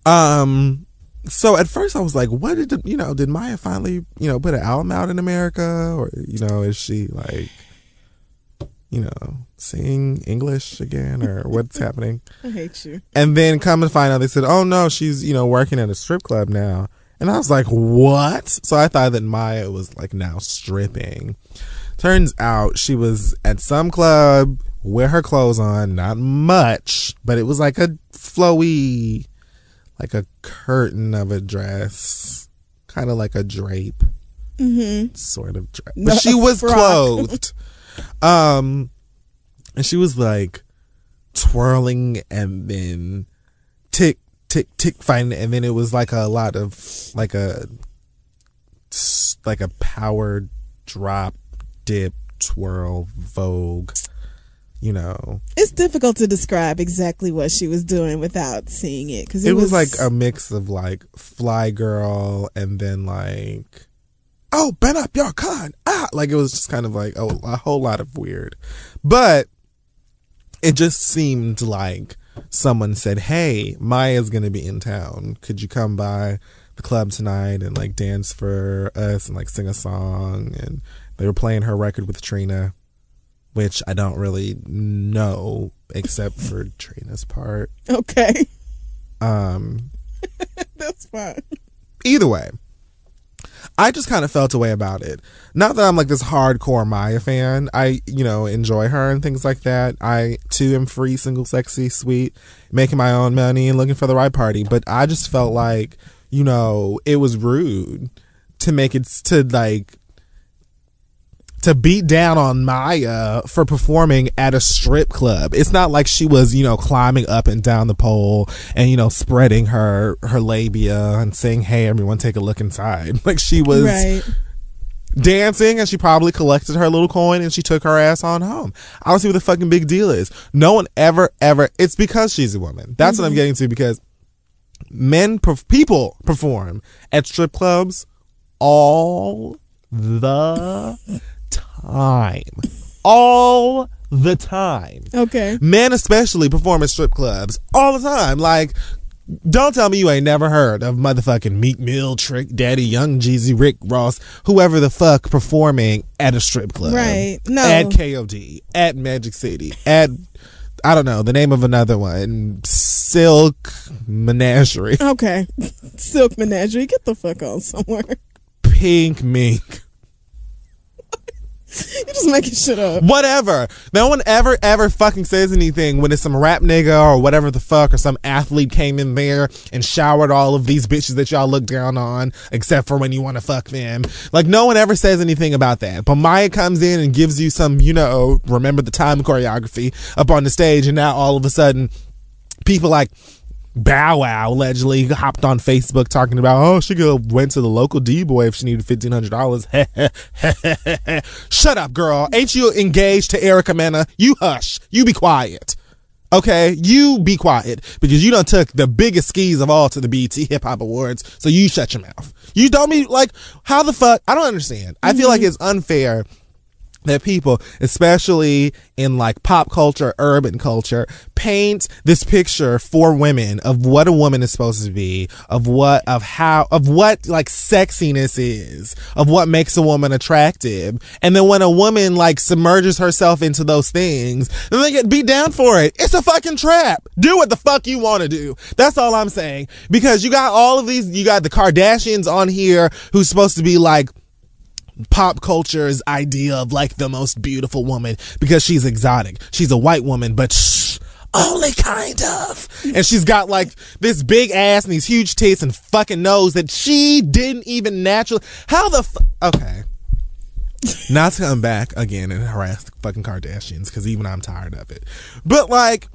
Um, so at first I was like, what did, you know, did Mýa finally, you know, put an album out in America? Or, you know, is she like, you know, sing English again or what's happening? I hate you. And then come to find out, they said, "Oh no, she's you know working at a strip club now." And I was like, what? So I thought that Mýa was like now stripping. Turns out she was at some club with her clothes on, not much, but it was like a flowy, like a curtain of a dress, kind of like a drape, mm-hmm. sort of dress. But she was clothed. Um, and she was like twirling and then tick, tick, tick, fighting, and then it was like a lot of like a like a power drop, dip, twirl, vogue. You know, It's difficult to describe exactly what she was doing without seeing it because it, was, like a mix of like fly girl and then like oh bend up your con. Ah like it was just kind of like oh, a whole lot of weird. But it just seemed like someone said hey Mýa's gonna be in town. Could you come by the club tonight and like dance for us and like sing a song? And they were playing her record with trina which i don't really know except for trina's part okay. um That's fine. either way, I just kind of felt a way about it. Not that I'm like this hardcore Mýa fan. I, you know, enjoy her and things like that. I too am free, single, sexy, sweet, making my own money and looking for the right party. But I just felt like, you know, it was rude to make it to like to beat down on Mýa for performing at a strip club. It's not like she was, you know, climbing up and down the pole and, you know, spreading her her labia and saying, "Hey, everyone, take a look inside." Like she was Right. dancing and she probably collected her little coin and she took her ass on home. I don't see what the fucking big deal is. No one ever, ever, it's because she's a woman. That's what I'm mm-hmm. getting to because men, perf- people perform at strip clubs all the time. All the time. Okay. Men especially perform at strip clubs all the time. Like, don't tell me you ain't never heard of motherfucking Meek Mill, Trick Daddy, Young Jeezy, Rick Ross, whoever the fuck performing at a strip club. Right. No. At KOD, at Magic City, at, I don't know, the name of another one, Silk Menagerie, Okay. Silk Menagerie. Get the fuck on somewhere. Pink Mink. You're just making shit up. whatever. No one ever, ever fucking says anything when it's some rap nigga or whatever the fuck or some athlete came in there and showered all of these bitches that y'all look down on, except for when you want to fuck them. Like, no one ever says anything about that. But Mýa comes in and gives you some, you know, remember the time choreography up on the stage, and now all of a sudden, people like, Bow Wow allegedly hopped on Facebook talking about, oh, she could went to the local D boy if she needed fifteen hundred dollars. Shut up, girl. Ain't you engaged to Erica Mena? You hush. You be quiet. Okay, you be quiet because you done took the biggest skis of all to the BET Hip Hop Awards. So you shut your mouth. You don't be like, how the fuck? I don't understand. I feel like mm-hmm. it's unfair that people, especially in like pop culture, urban culture, paint this picture for women of what a woman is supposed to be, of what, of how, of what like sexiness is, of what makes a woman attractive. And then when a woman like submerges herself into those things, then they get beat down for it. It's a fucking trap. Do what the fuck you want to do. That's all I'm saying. Because you got all of these, you got the Kardashians on here who's supposed to be like, pop culture's idea of like the most beautiful woman because she's exotic. She's a white woman, but shh, only kind of. And she's got like this big ass and these huge tits and fucking nose that she didn't even naturally. How the fu- okay. Not to come back again and harass the fucking Kardashians because even I'm tired of it. But like,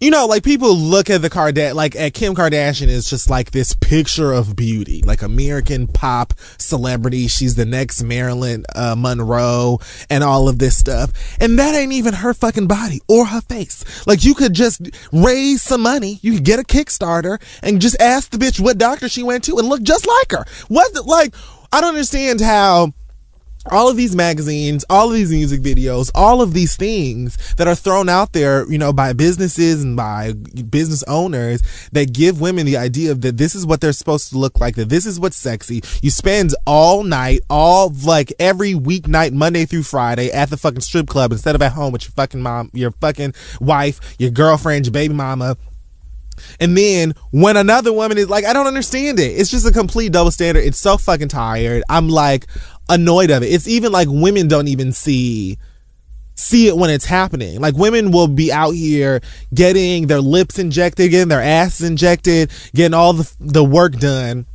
you know, like people look at the Kardashian, like at Kim Kardashian is just like this picture of beauty, like American pop celebrity. She's the next Marilyn uh, Monroe and all of this stuff. And that ain't even her fucking body or her face. Like you could just raise some money. You could get a Kickstarter and just ask the bitch what doctor she went to and look just like her. What, like, I don't understand how all of these magazines, all of these music videos, all of these things that are thrown out there, you know, by businesses and by business owners that give women the idea of that this is what they're supposed to look like, that this is what's sexy. You spend all night, all like every weeknight, Monday through Friday at the fucking strip club instead of at home with your fucking mom, your fucking wife, your girlfriend, your baby mama And then when another woman is like, I don't understand it. It's just a complete double standard. It's so fucking tired. I'm like annoyed of it. It's even like women don't even see see it when it's happening. Like women will be out here getting their lips injected, getting their asses injected, getting all the the work done,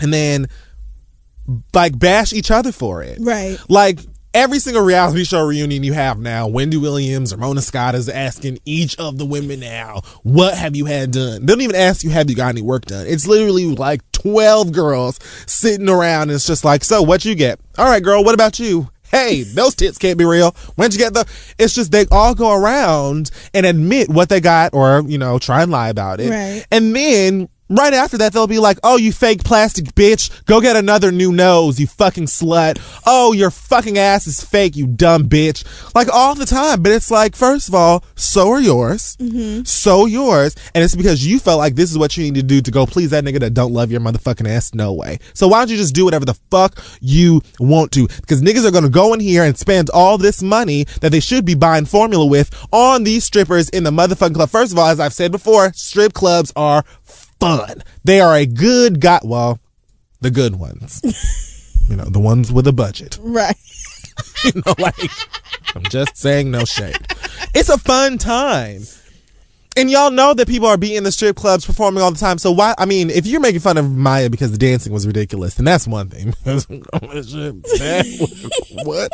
and then like bash each other for it. Right. Like every single reality show reunion you have now, Wendy Williams or Mona Scott is asking each of the women now, what have you had done? They don't even ask you, have you got any work done? It's literally like 12 girls sitting around and it's just like, so what you get? All right, girl, what about you? Hey, those tits can't be real. When'd you get the? It's just they all go around and admit what they got, or you know, try and lie about it. Right. And then right after that, they'll be like, "Oh, you fake plastic bitch, go get another new nose, you fucking slut. Oh, your fucking ass is fake, you dumb bitch." Like all the time, but it's like, first of all, so are yours, mm-hmm. so yours, and it's because you felt like this is what you need to do to go please that nigga that don't love your motherfucking ass. No way. So why don't you just do whatever the fuck you want to? Because niggas are gonna go in here and spend all this money that they should be buying formula with on these strippers in the motherfucking club. First of all, as I've said before, strip clubs are fun. They are a good got well, the good ones. you know, the ones with a budget. Right. You know, like I'm just saying no shade. It's a fun time. And y'all know that people are being the strip clubs performing all the time. So why? I mean, if you're making fun of Mýa because the dancing was ridiculous, then that's one thing. what?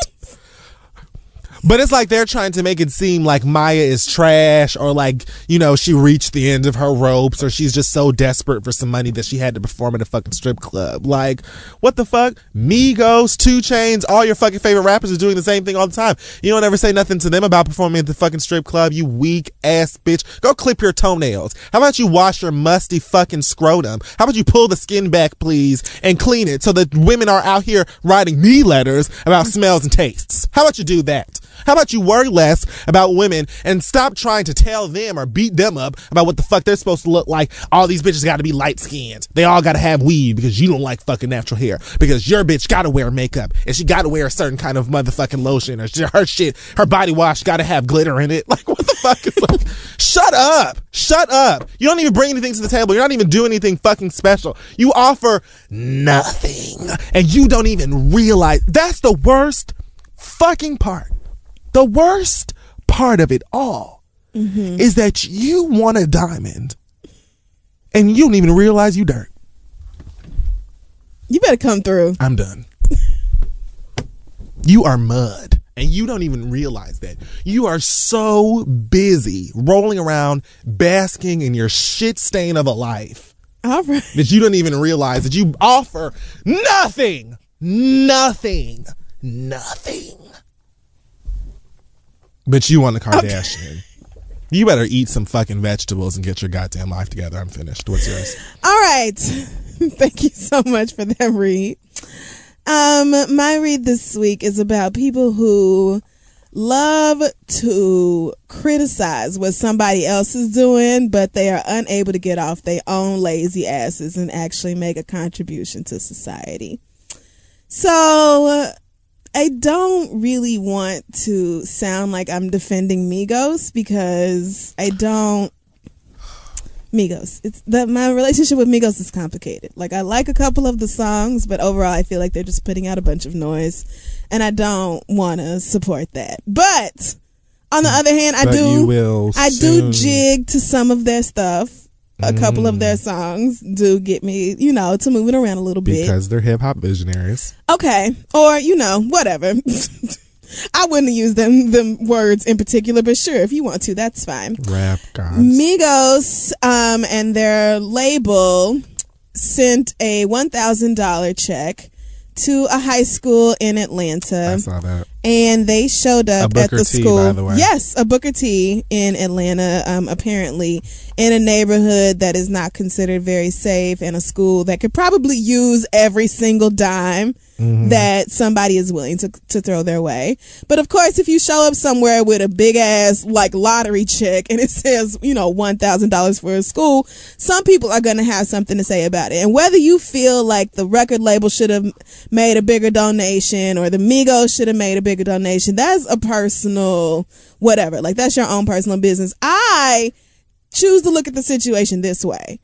But it's like they're trying to make it seem like Mýa is trash or like, you know, she reached the end of her ropes or she's just so desperate for some money that she had to perform at a fucking strip club. Like, what the fuck? Migos, 2 Chainz, all your fucking favorite rappers are doing the same thing all the time. You don't ever say nothing to them about performing at the fucking strip club, you weak ass bitch. Go clip your toenails. How about you wash your musty fucking scrotum? How about you pull the skin back, please, and clean it so that women are out here writing me letters about smells and tastes? How about you do that? How about you worry less about women and stop trying to tell them or beat them up about what the fuck they're supposed to look like? All these bitches got to be light skinned. They all got to have weave because you don't like fucking natural hair. Because your bitch got to wear makeup and she got to wear a certain kind of motherfucking lotion or her shit, her body wash got to have glitter in it. Like what the fuck is like? Shut up. Shut up. You don't even bring anything to the table. You're not even doing anything fucking special. You offer nothing and you don't even realize that's the worst fucking part. The worst part of it all mm-hmm. is that you want a diamond and you don't even realize you dirt. You better come through. I'm done. you are mud and you don't even realize that. You are so busy rolling around basking in your shit stain of a life right. that you don't even realize that you offer nothing, nothing, nothing. But you want a Kardashian. You better eat some fucking vegetables and get your goddamn life together. I'm finished. What's yours? All right. Thank you so much for that read. Um, my read this week is about people who love to criticize what somebody else is doing, but they are unable to get off their own lazy asses and actually make a contribution to society. So, I don't really want to sound like I'm defending Migos because I don't Migos. It's that my relationship with Migos is complicated. Like I like a couple of the songs, but overall I feel like they're just putting out a bunch of noise and I don't want to support that. But on the other hand, I But do I do jig to some of their stuff. A couple of Mm. their songs do get me, you know, to move it around a little bit. Because they're hip hop visionaries. Okay. Or, you know, whatever. I wouldn't use them them words in particular, but sure, if you want to, that's fine. Rap gods. Migos um, and their label sent a one thousand dollar check to a high school in Atlanta I saw that. And they showed up at the T, school. the. Yes, a Booker T in Atlanta, um, apparently in a neighborhood that is not considered very safe and a school that could probably use every single dime Mm-hmm. that somebody is willing to to throw their way. But of course, if you show up somewhere with a big ass like lottery check and it says you know one thousand dollars for a school, some people are going to have something to say about it. And whether you feel like the record label should have made a bigger donation or the Migos should have made a bigger donation, that's a personal whatever. Like that's your own personal business. I choose to look at the situation this way.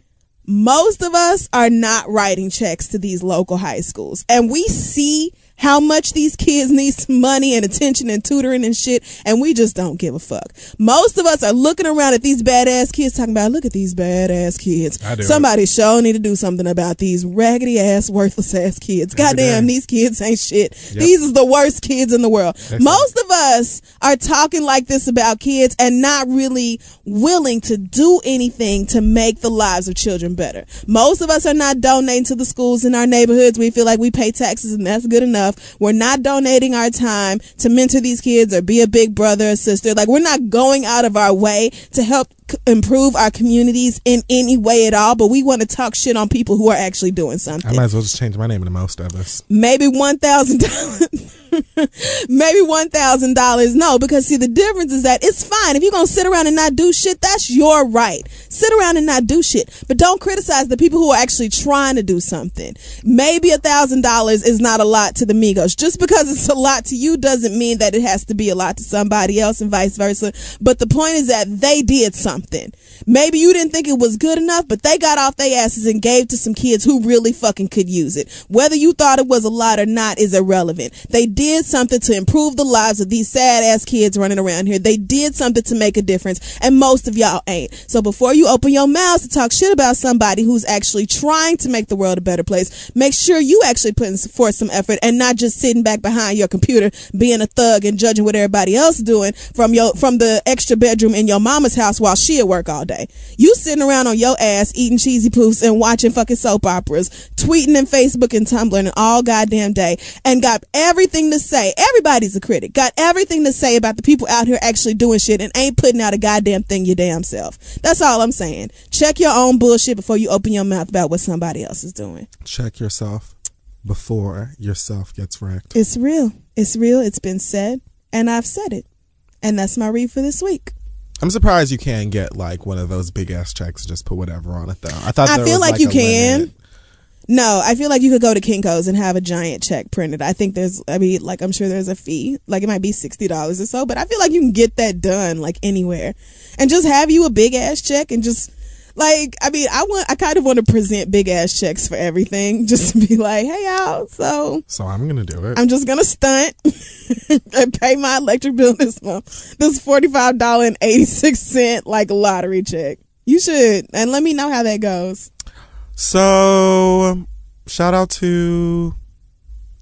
Most of us are not writing checks to these local high schools, and we see how much these kids need some money and attention and tutoring and shit, and we just don't give a fuck. Most of us are looking around at these badass kids talking about, look at these badass kids. Somebody sure need to do something about these raggedy ass, worthless ass kids. Goddamn, day. these kids ain't shit. These is the worst kids in the world. Most of us are talking like this about kids and not really willing to do anything to make the lives of children better. Most of us are not donating to the schools in our neighborhoods. We feel like we pay taxes and that's good enough. We're not donating our time to mentor these kids or be a big brother or sister. Like we're not going out of our way to help c- improve our communities in any way at all, but we want to talk shit on people who are actually doing something I might as well just change my name to most of us. maybe one thousand dollars maybe one thousand dollars. No because see the difference is that it's fine. If you're gonna sit around and not do shit that's your right. Sit around and not do shit. But don't criticize the people who are actually trying to do something. Maybe a thousand dollars is not a lot to the migos. Just because it's a lot to you doesn't mean that it has to be a lot to somebody else and vice versa. But the point is that they did something. Maybe you didn't think it was good enough but they got off their asses and gave to some kids who really fucking could use it. Whether you thought it was a lot or not is irrelevant. They did something to improve the lives of these sad ass kids running around here. They did something to make a difference and most of y'all ain't. So before you open your mouths to talk shit about somebody who's actually trying to make the world a better place make sure you actually putting forth some effort and not just sitting back behind your computer being a thug and judging what everybody else doing from your from the extra bedroom in your mama's house while she at work all day. You sitting around on your ass eating cheesy poofs and watching fucking soap operas tweeting and facebook and tumblr and all goddamn day and got everything to say everybody's a critic got everything to say about the people out here actually doing shit and ain't putting out a goddamn thing your damn self that's all i'm saying check your own bullshit before you open your mouth about what somebody else is doing Check yourself before yourself gets wrecked. It's real. It's real. It's been said, and I've said it. And that's my read for this week. I'm surprised you can't get like one of those big ass checks and just put whatever on it though. I thought I there feel was, like you can. limit. No, I feel like you could go to Kinko's and have a giant check printed. I think there's, I mean, like I'm sure there's a fee, like it might be sixty dollars or so, but I feel like you can get that done like anywhere, and just have you a big ass check and just like I mean, I want, I kind of want to present big ass checks for everything, just to be like, hey y'all, so So I'm gonna do it. I'm just gonna stunt and pay my electric bill this month. This forty five dollar and eighty six cent like lottery check. You should, and let me know how that goes. So shout out to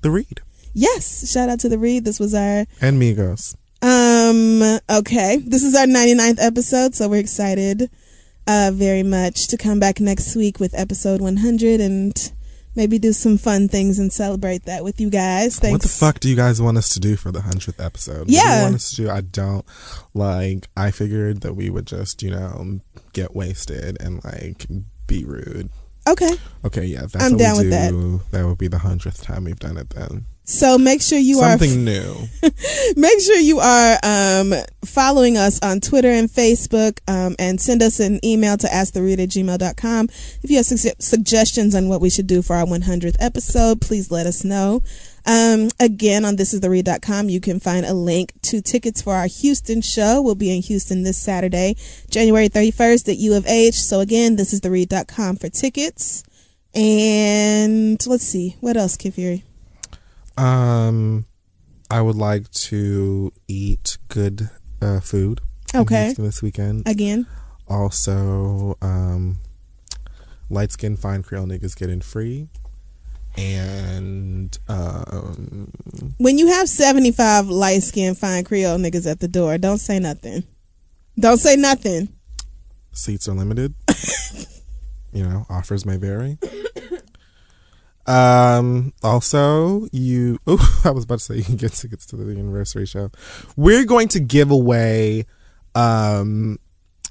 the read Yes, shout out to the read. This was our and Migos. um okay. This is our 99th episode, so we're excited uh very much to come back next week with episode 100 and maybe do some fun things and celebrate that with you guys. Thanks. What the fuck do you guys want us to do for the hundredth episode? What do Yeah. you want us to do? I don't like. I figured that we would just, you know, get wasted and like be rude. Okay. Okay, yeah, that's I'm what down we with that. do. That would be the hundredth time we've done it. Then So make sure you are something new. make sure you are um, following us on Twitter and Facebook um, and send us an email to asktheread at gmail.com. If you have su- suggestions on what we should do for our 100th episode, please let us know. Um, again, on thisistheread.com, you can find a link to tickets for our Houston show. We'll be in Houston this Saturday, January 31st at U of H. So again, thisistheread.com for tickets. And let's see, what else, Kid Fury? Um, I would like to eat good uh, food. Okay. This weekend. Again. Also, um, light skin fine Creole niggas getting free, and um, when you have 75 light skinned fine Creole niggas at the door, don't say nothing. Don't say nothing. seats are limited. you know, offers may vary. Um. Also, you. Oh, I was about to say you can get tickets to the anniversary show. We're going to give away, um,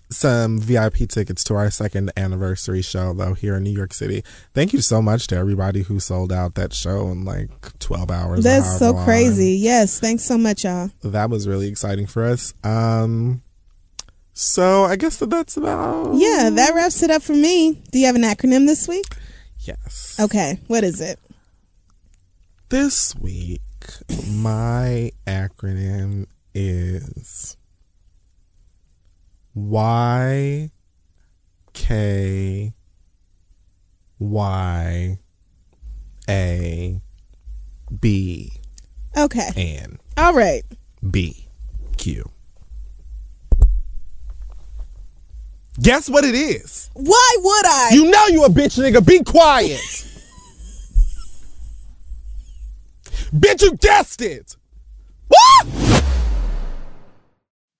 some VIP tickets to our second anniversary show though here in New York City. Thank you so much to everybody who sold out that show in like twelve hours. That's so long. crazy. Yes. Thanks so much, y'all. That was really exciting for us. Um. So I guess that that's about. Yeah, that wraps it up for me. Do you have an acronym this week? Yes. Okay. What is it? This week, my acronym is Why K Y A B Okay. And. All right. B Q. Guess what it is? Why would I? You know you a bitch nigga. Be quiet. bitch, you guessed it. Woo!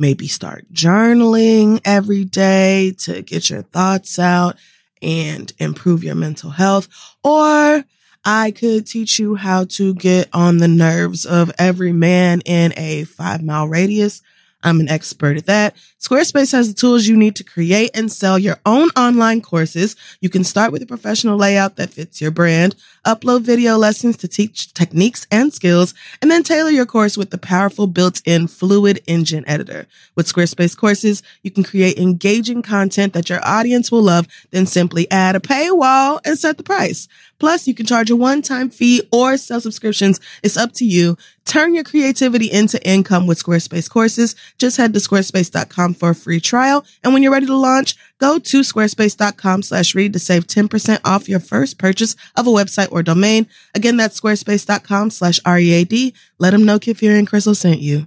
maybe start journaling every day to get your thoughts out and improve your mental health. Or I could teach you how to get on the nerves of every man in a five mile radius. I'm an expert at that. Squarespace has the tools you need to create and sell your own online courses. You can start with a professional layout that fits your brand, upload video lessons to teach techniques and skills, and then tailor your course with the powerful built-in Fluid Engine editor. With Squarespace courses, you can create engaging content that your audience will love, then simply add a paywall and set the price. Plus, you can charge a one-time fee or sell subscriptions. It's up to you. Turn your creativity into income with Squarespace courses. Just head to squarespace.com for a free trial. And when you're ready to launch, go to squarespace.com slash read to save 10% off your first purchase of a website or domain. Again, that's squarespace.com slash R-E-A-D. Let them know Kid Fury and Crystal sent you.